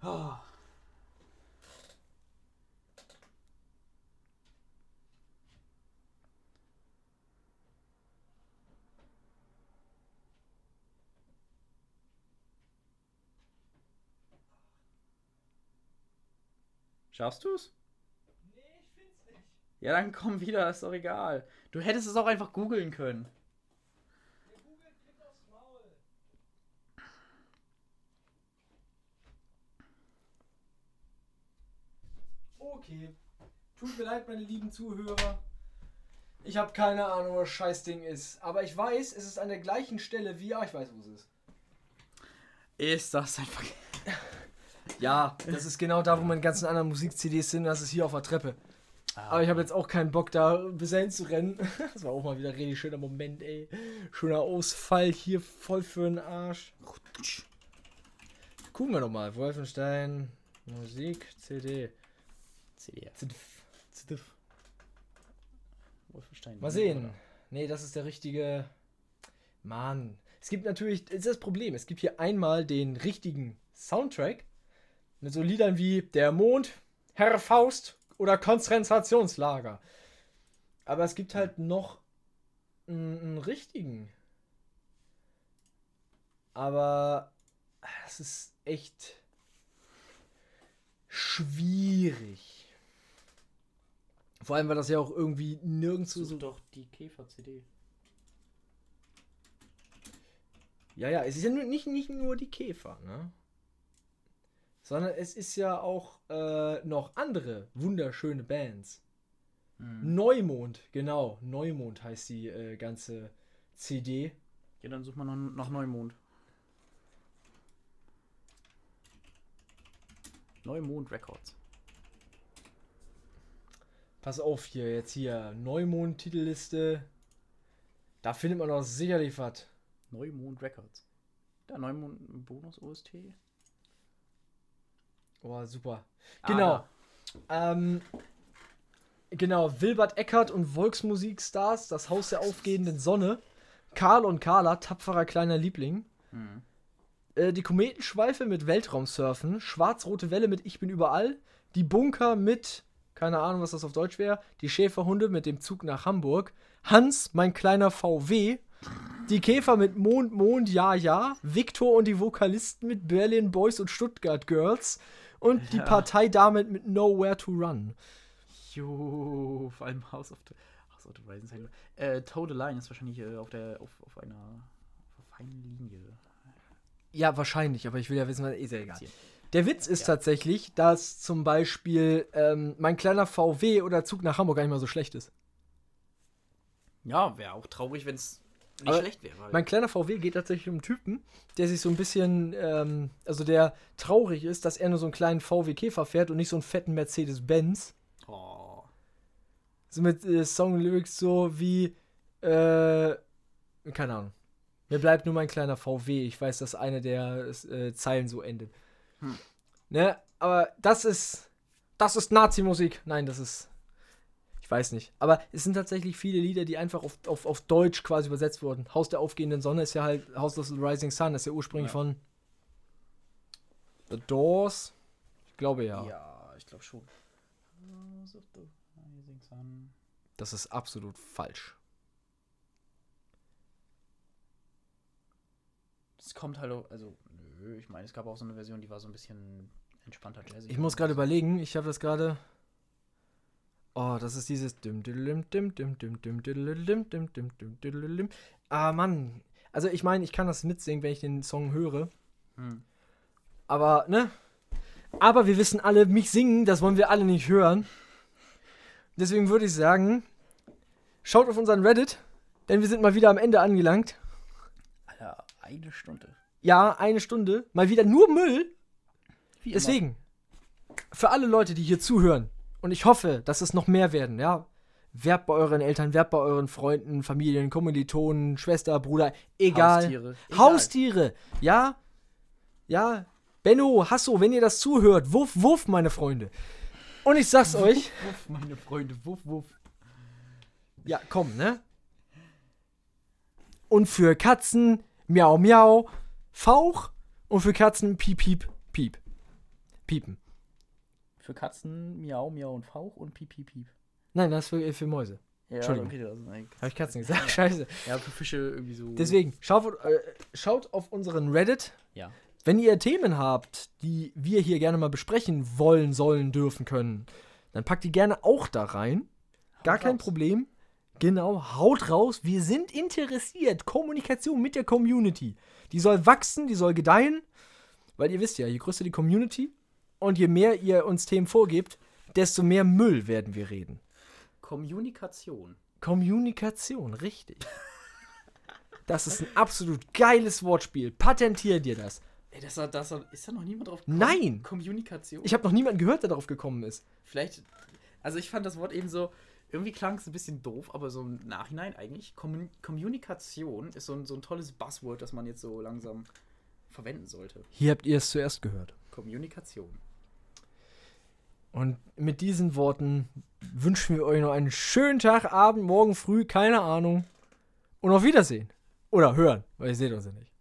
Ah. Schaffst du es? Nee, ich find's nicht. Ja, dann komm wieder, ist doch egal. Du hättest es auch einfach googeln können. Okay. Tut mir leid, meine lieben Zuhörer. Ich habe keine Ahnung, wo das Scheißding ist. Aber ich weiß, es ist an der gleichen Stelle wie. Ah, ich weiß, wo es ist. Ist das einfach. Ja, das ist genau da, wo meine ganzen anderen Musik-CDs sind. Das ist hier auf der Treppe. Aber ich habe jetzt auch keinen Bock, da bis dahin zu rennen. Das war auch mal wieder ein richtig schöner Moment, ey. Schöner Ausfall hier voll für den Arsch. Gucken wir doch mal. Wolfenstein, Musik, CD. CDF. Zidf. Zidif. Wolfenstein. Mal sehen. Nee, das ist der richtige. Mann. Es gibt natürlich, das ist das Problem. Es gibt hier einmal den richtigen Soundtrack mit so Liedern wie Der Mond, Herr Faust oder Konzentrationslager. Aber es gibt halt noch einen, einen richtigen. Aber es ist echt schwierig. Vor allem, weil das ja auch irgendwie nirgendwo so. doch die Käfer-CD. Ja, ja, es ist ja nicht, nicht nur die Käfer, ne? Sondern es ist ja auch äh, noch andere wunderschöne Bands. Hm. Neumond, genau. Neumond heißt die äh, ganze CD. Ja, dann such mal noch, noch Neumond. Neumond Records. Pass auf hier, jetzt hier. Neumond-Titelliste. Da findet man doch sicherlich was. Neumond Records. Da Neumond Bonus OST. Oh, super. Ah, Genau. Ähm, genau, Wilbert Eckert und Volksmusikstars, das Haus der aufgehenden Sonne. Karl und Carla, tapferer kleiner Liebling. Hm. Äh, die Kometenschweife mit Weltraumsurfen. Schwarz-rote Welle mit Ich bin überall. Die Bunker mit, keine Ahnung, was das auf Deutsch wäre. Die Schäferhunde mit dem Zug nach Hamburg. Hans, mein kleiner VW. Die Käfer mit Mond, Mond, ja, ja. Victor und die Vokalisten mit Berlin Boys und Stuttgart Girls. Und die Ja. Partei damit mit Nowhere to Run. Jo, vor allem House of the, House of the Rising Sun. Äh, Toad Line ist wahrscheinlich äh, auf der auf, auf einer auf einer feinen Linie. Ja, wahrscheinlich, aber ich will ja wissen, was ist ja egal. Der Witz ist Ja. tatsächlich, dass zum Beispiel ähm, mein kleiner VW oder Zug nach Hamburg gar nicht mal so schlecht ist. Ja, wäre auch traurig, wenn es nicht Aber schlecht wäre. Mein kleiner VW geht tatsächlich um einen Typen, der sich so ein bisschen, ähm, also der traurig ist, dass er nur so einen kleinen VW Käfer fährt und nicht so einen fetten Mercedes-Benz. oh. So mit äh, Songlyrics so wie, äh, keine Ahnung. Mir bleibt nur mein kleiner VW. Ich weiß, dass eine der äh, Zeilen so endet. Hm. Ne, aber das ist, das ist Nazi-Musik. Nein, das ist, weiß nicht. Aber es sind tatsächlich viele Lieder, die einfach auf, auf, auf Deutsch quasi übersetzt wurden. Haus der aufgehenden Sonne ist ja halt, Haus des Rising Sun ist ja ursprünglich Ja. von The Doors. Ich glaube ja. Ja, ich glaube schon. House of the Rising Sun. Das ist absolut falsch. Es kommt halt, auch- also, nö, ich meine, es gab auch so eine Version, die war so ein bisschen entspannter Jazzy. Ich muss gerade überlegen, ich habe das gerade. Oh, das ist dieses. dim, diddlim, dim, dim, dim, dim, diddlim, dim, dim, dim, dim, diddlim. Ah, Mann. Also, ich meine, ich kann das mitsingen, wenn ich den Song höre. Hm. Aber, ne? Aber wir wissen alle, mich singen, das wollen wir alle nicht hören. Deswegen würde ich sagen, schaut auf unseren Reddit, denn wir sind mal wieder am Ende angelangt. Alter, eine Stunde. Ja, eine Stunde. Mal wieder nur Müll. Wie. Deswegen, für alle Leute, die hier zuhören, und ich hoffe, dass es noch mehr werden, ja, werbt bei euren Eltern, werbt bei euren Freunden, Familien, Kommilitonen, Schwester, Bruder, egal. Haustiere. Egal. Haustiere, ja, ja. Benno, Hasso, wenn ihr das zuhört, wuff, wuff, meine Freunde. Und ich sag's euch, Wuff, meine Freunde, wuff, wuff. ja, komm, ne? Und für Katzen, miau, miau, Fauch. Und für Katzen, piep, piep, piep. Piepen. Für Katzen Miau, Miau und Fauch und Piep, Piep, Piep. Nein, das ist für, für Mäuse. Ja, Entschuldigung. okay, das Habe ich Katzen gesagt? Scheiße. Ja, für Fische irgendwie so. Deswegen, schaut, äh, schaut auf unseren Reddit. Ja. Wenn ihr Themen habt, die wir hier gerne mal besprechen wollen, sollen, dürfen, können, dann packt die gerne auch da rein. Gar kein raus. Problem. Genau, haut raus. Wir sind interessiert. Kommunikation mit der Community. Die soll wachsen, die soll gedeihen. Weil ihr wisst ja, je größer die Community und je mehr ihr uns Themen vorgebt, desto mehr Müll werden wir reden. Kommunikation. Kommunikation, richtig. Das ist ein absolut geiles Wortspiel. Patentier dir das. Ey, das, hat- das, hat- ist da noch niemand drauf gekommen? Nein! Kommunikation. Ich habe noch niemanden gehört, der darauf gekommen ist. Vielleicht. Also, ich fand das Wort eben so. Irgendwie klang es ein bisschen doof, aber so im Nachhinein eigentlich. Kommun Kommunikation ist so ein, so ein tolles Buzzword, das man jetzt so langsam verwenden sollte. Hier habt ihr es zuerst gehört. Kommunikation. Und mit diesen Worten wünschen wir euch noch einen schönen Tag, Abend, morgen früh, keine Ahnung. Und auf Wiedersehen. Oder hören, weil ihr seht uns ja nicht.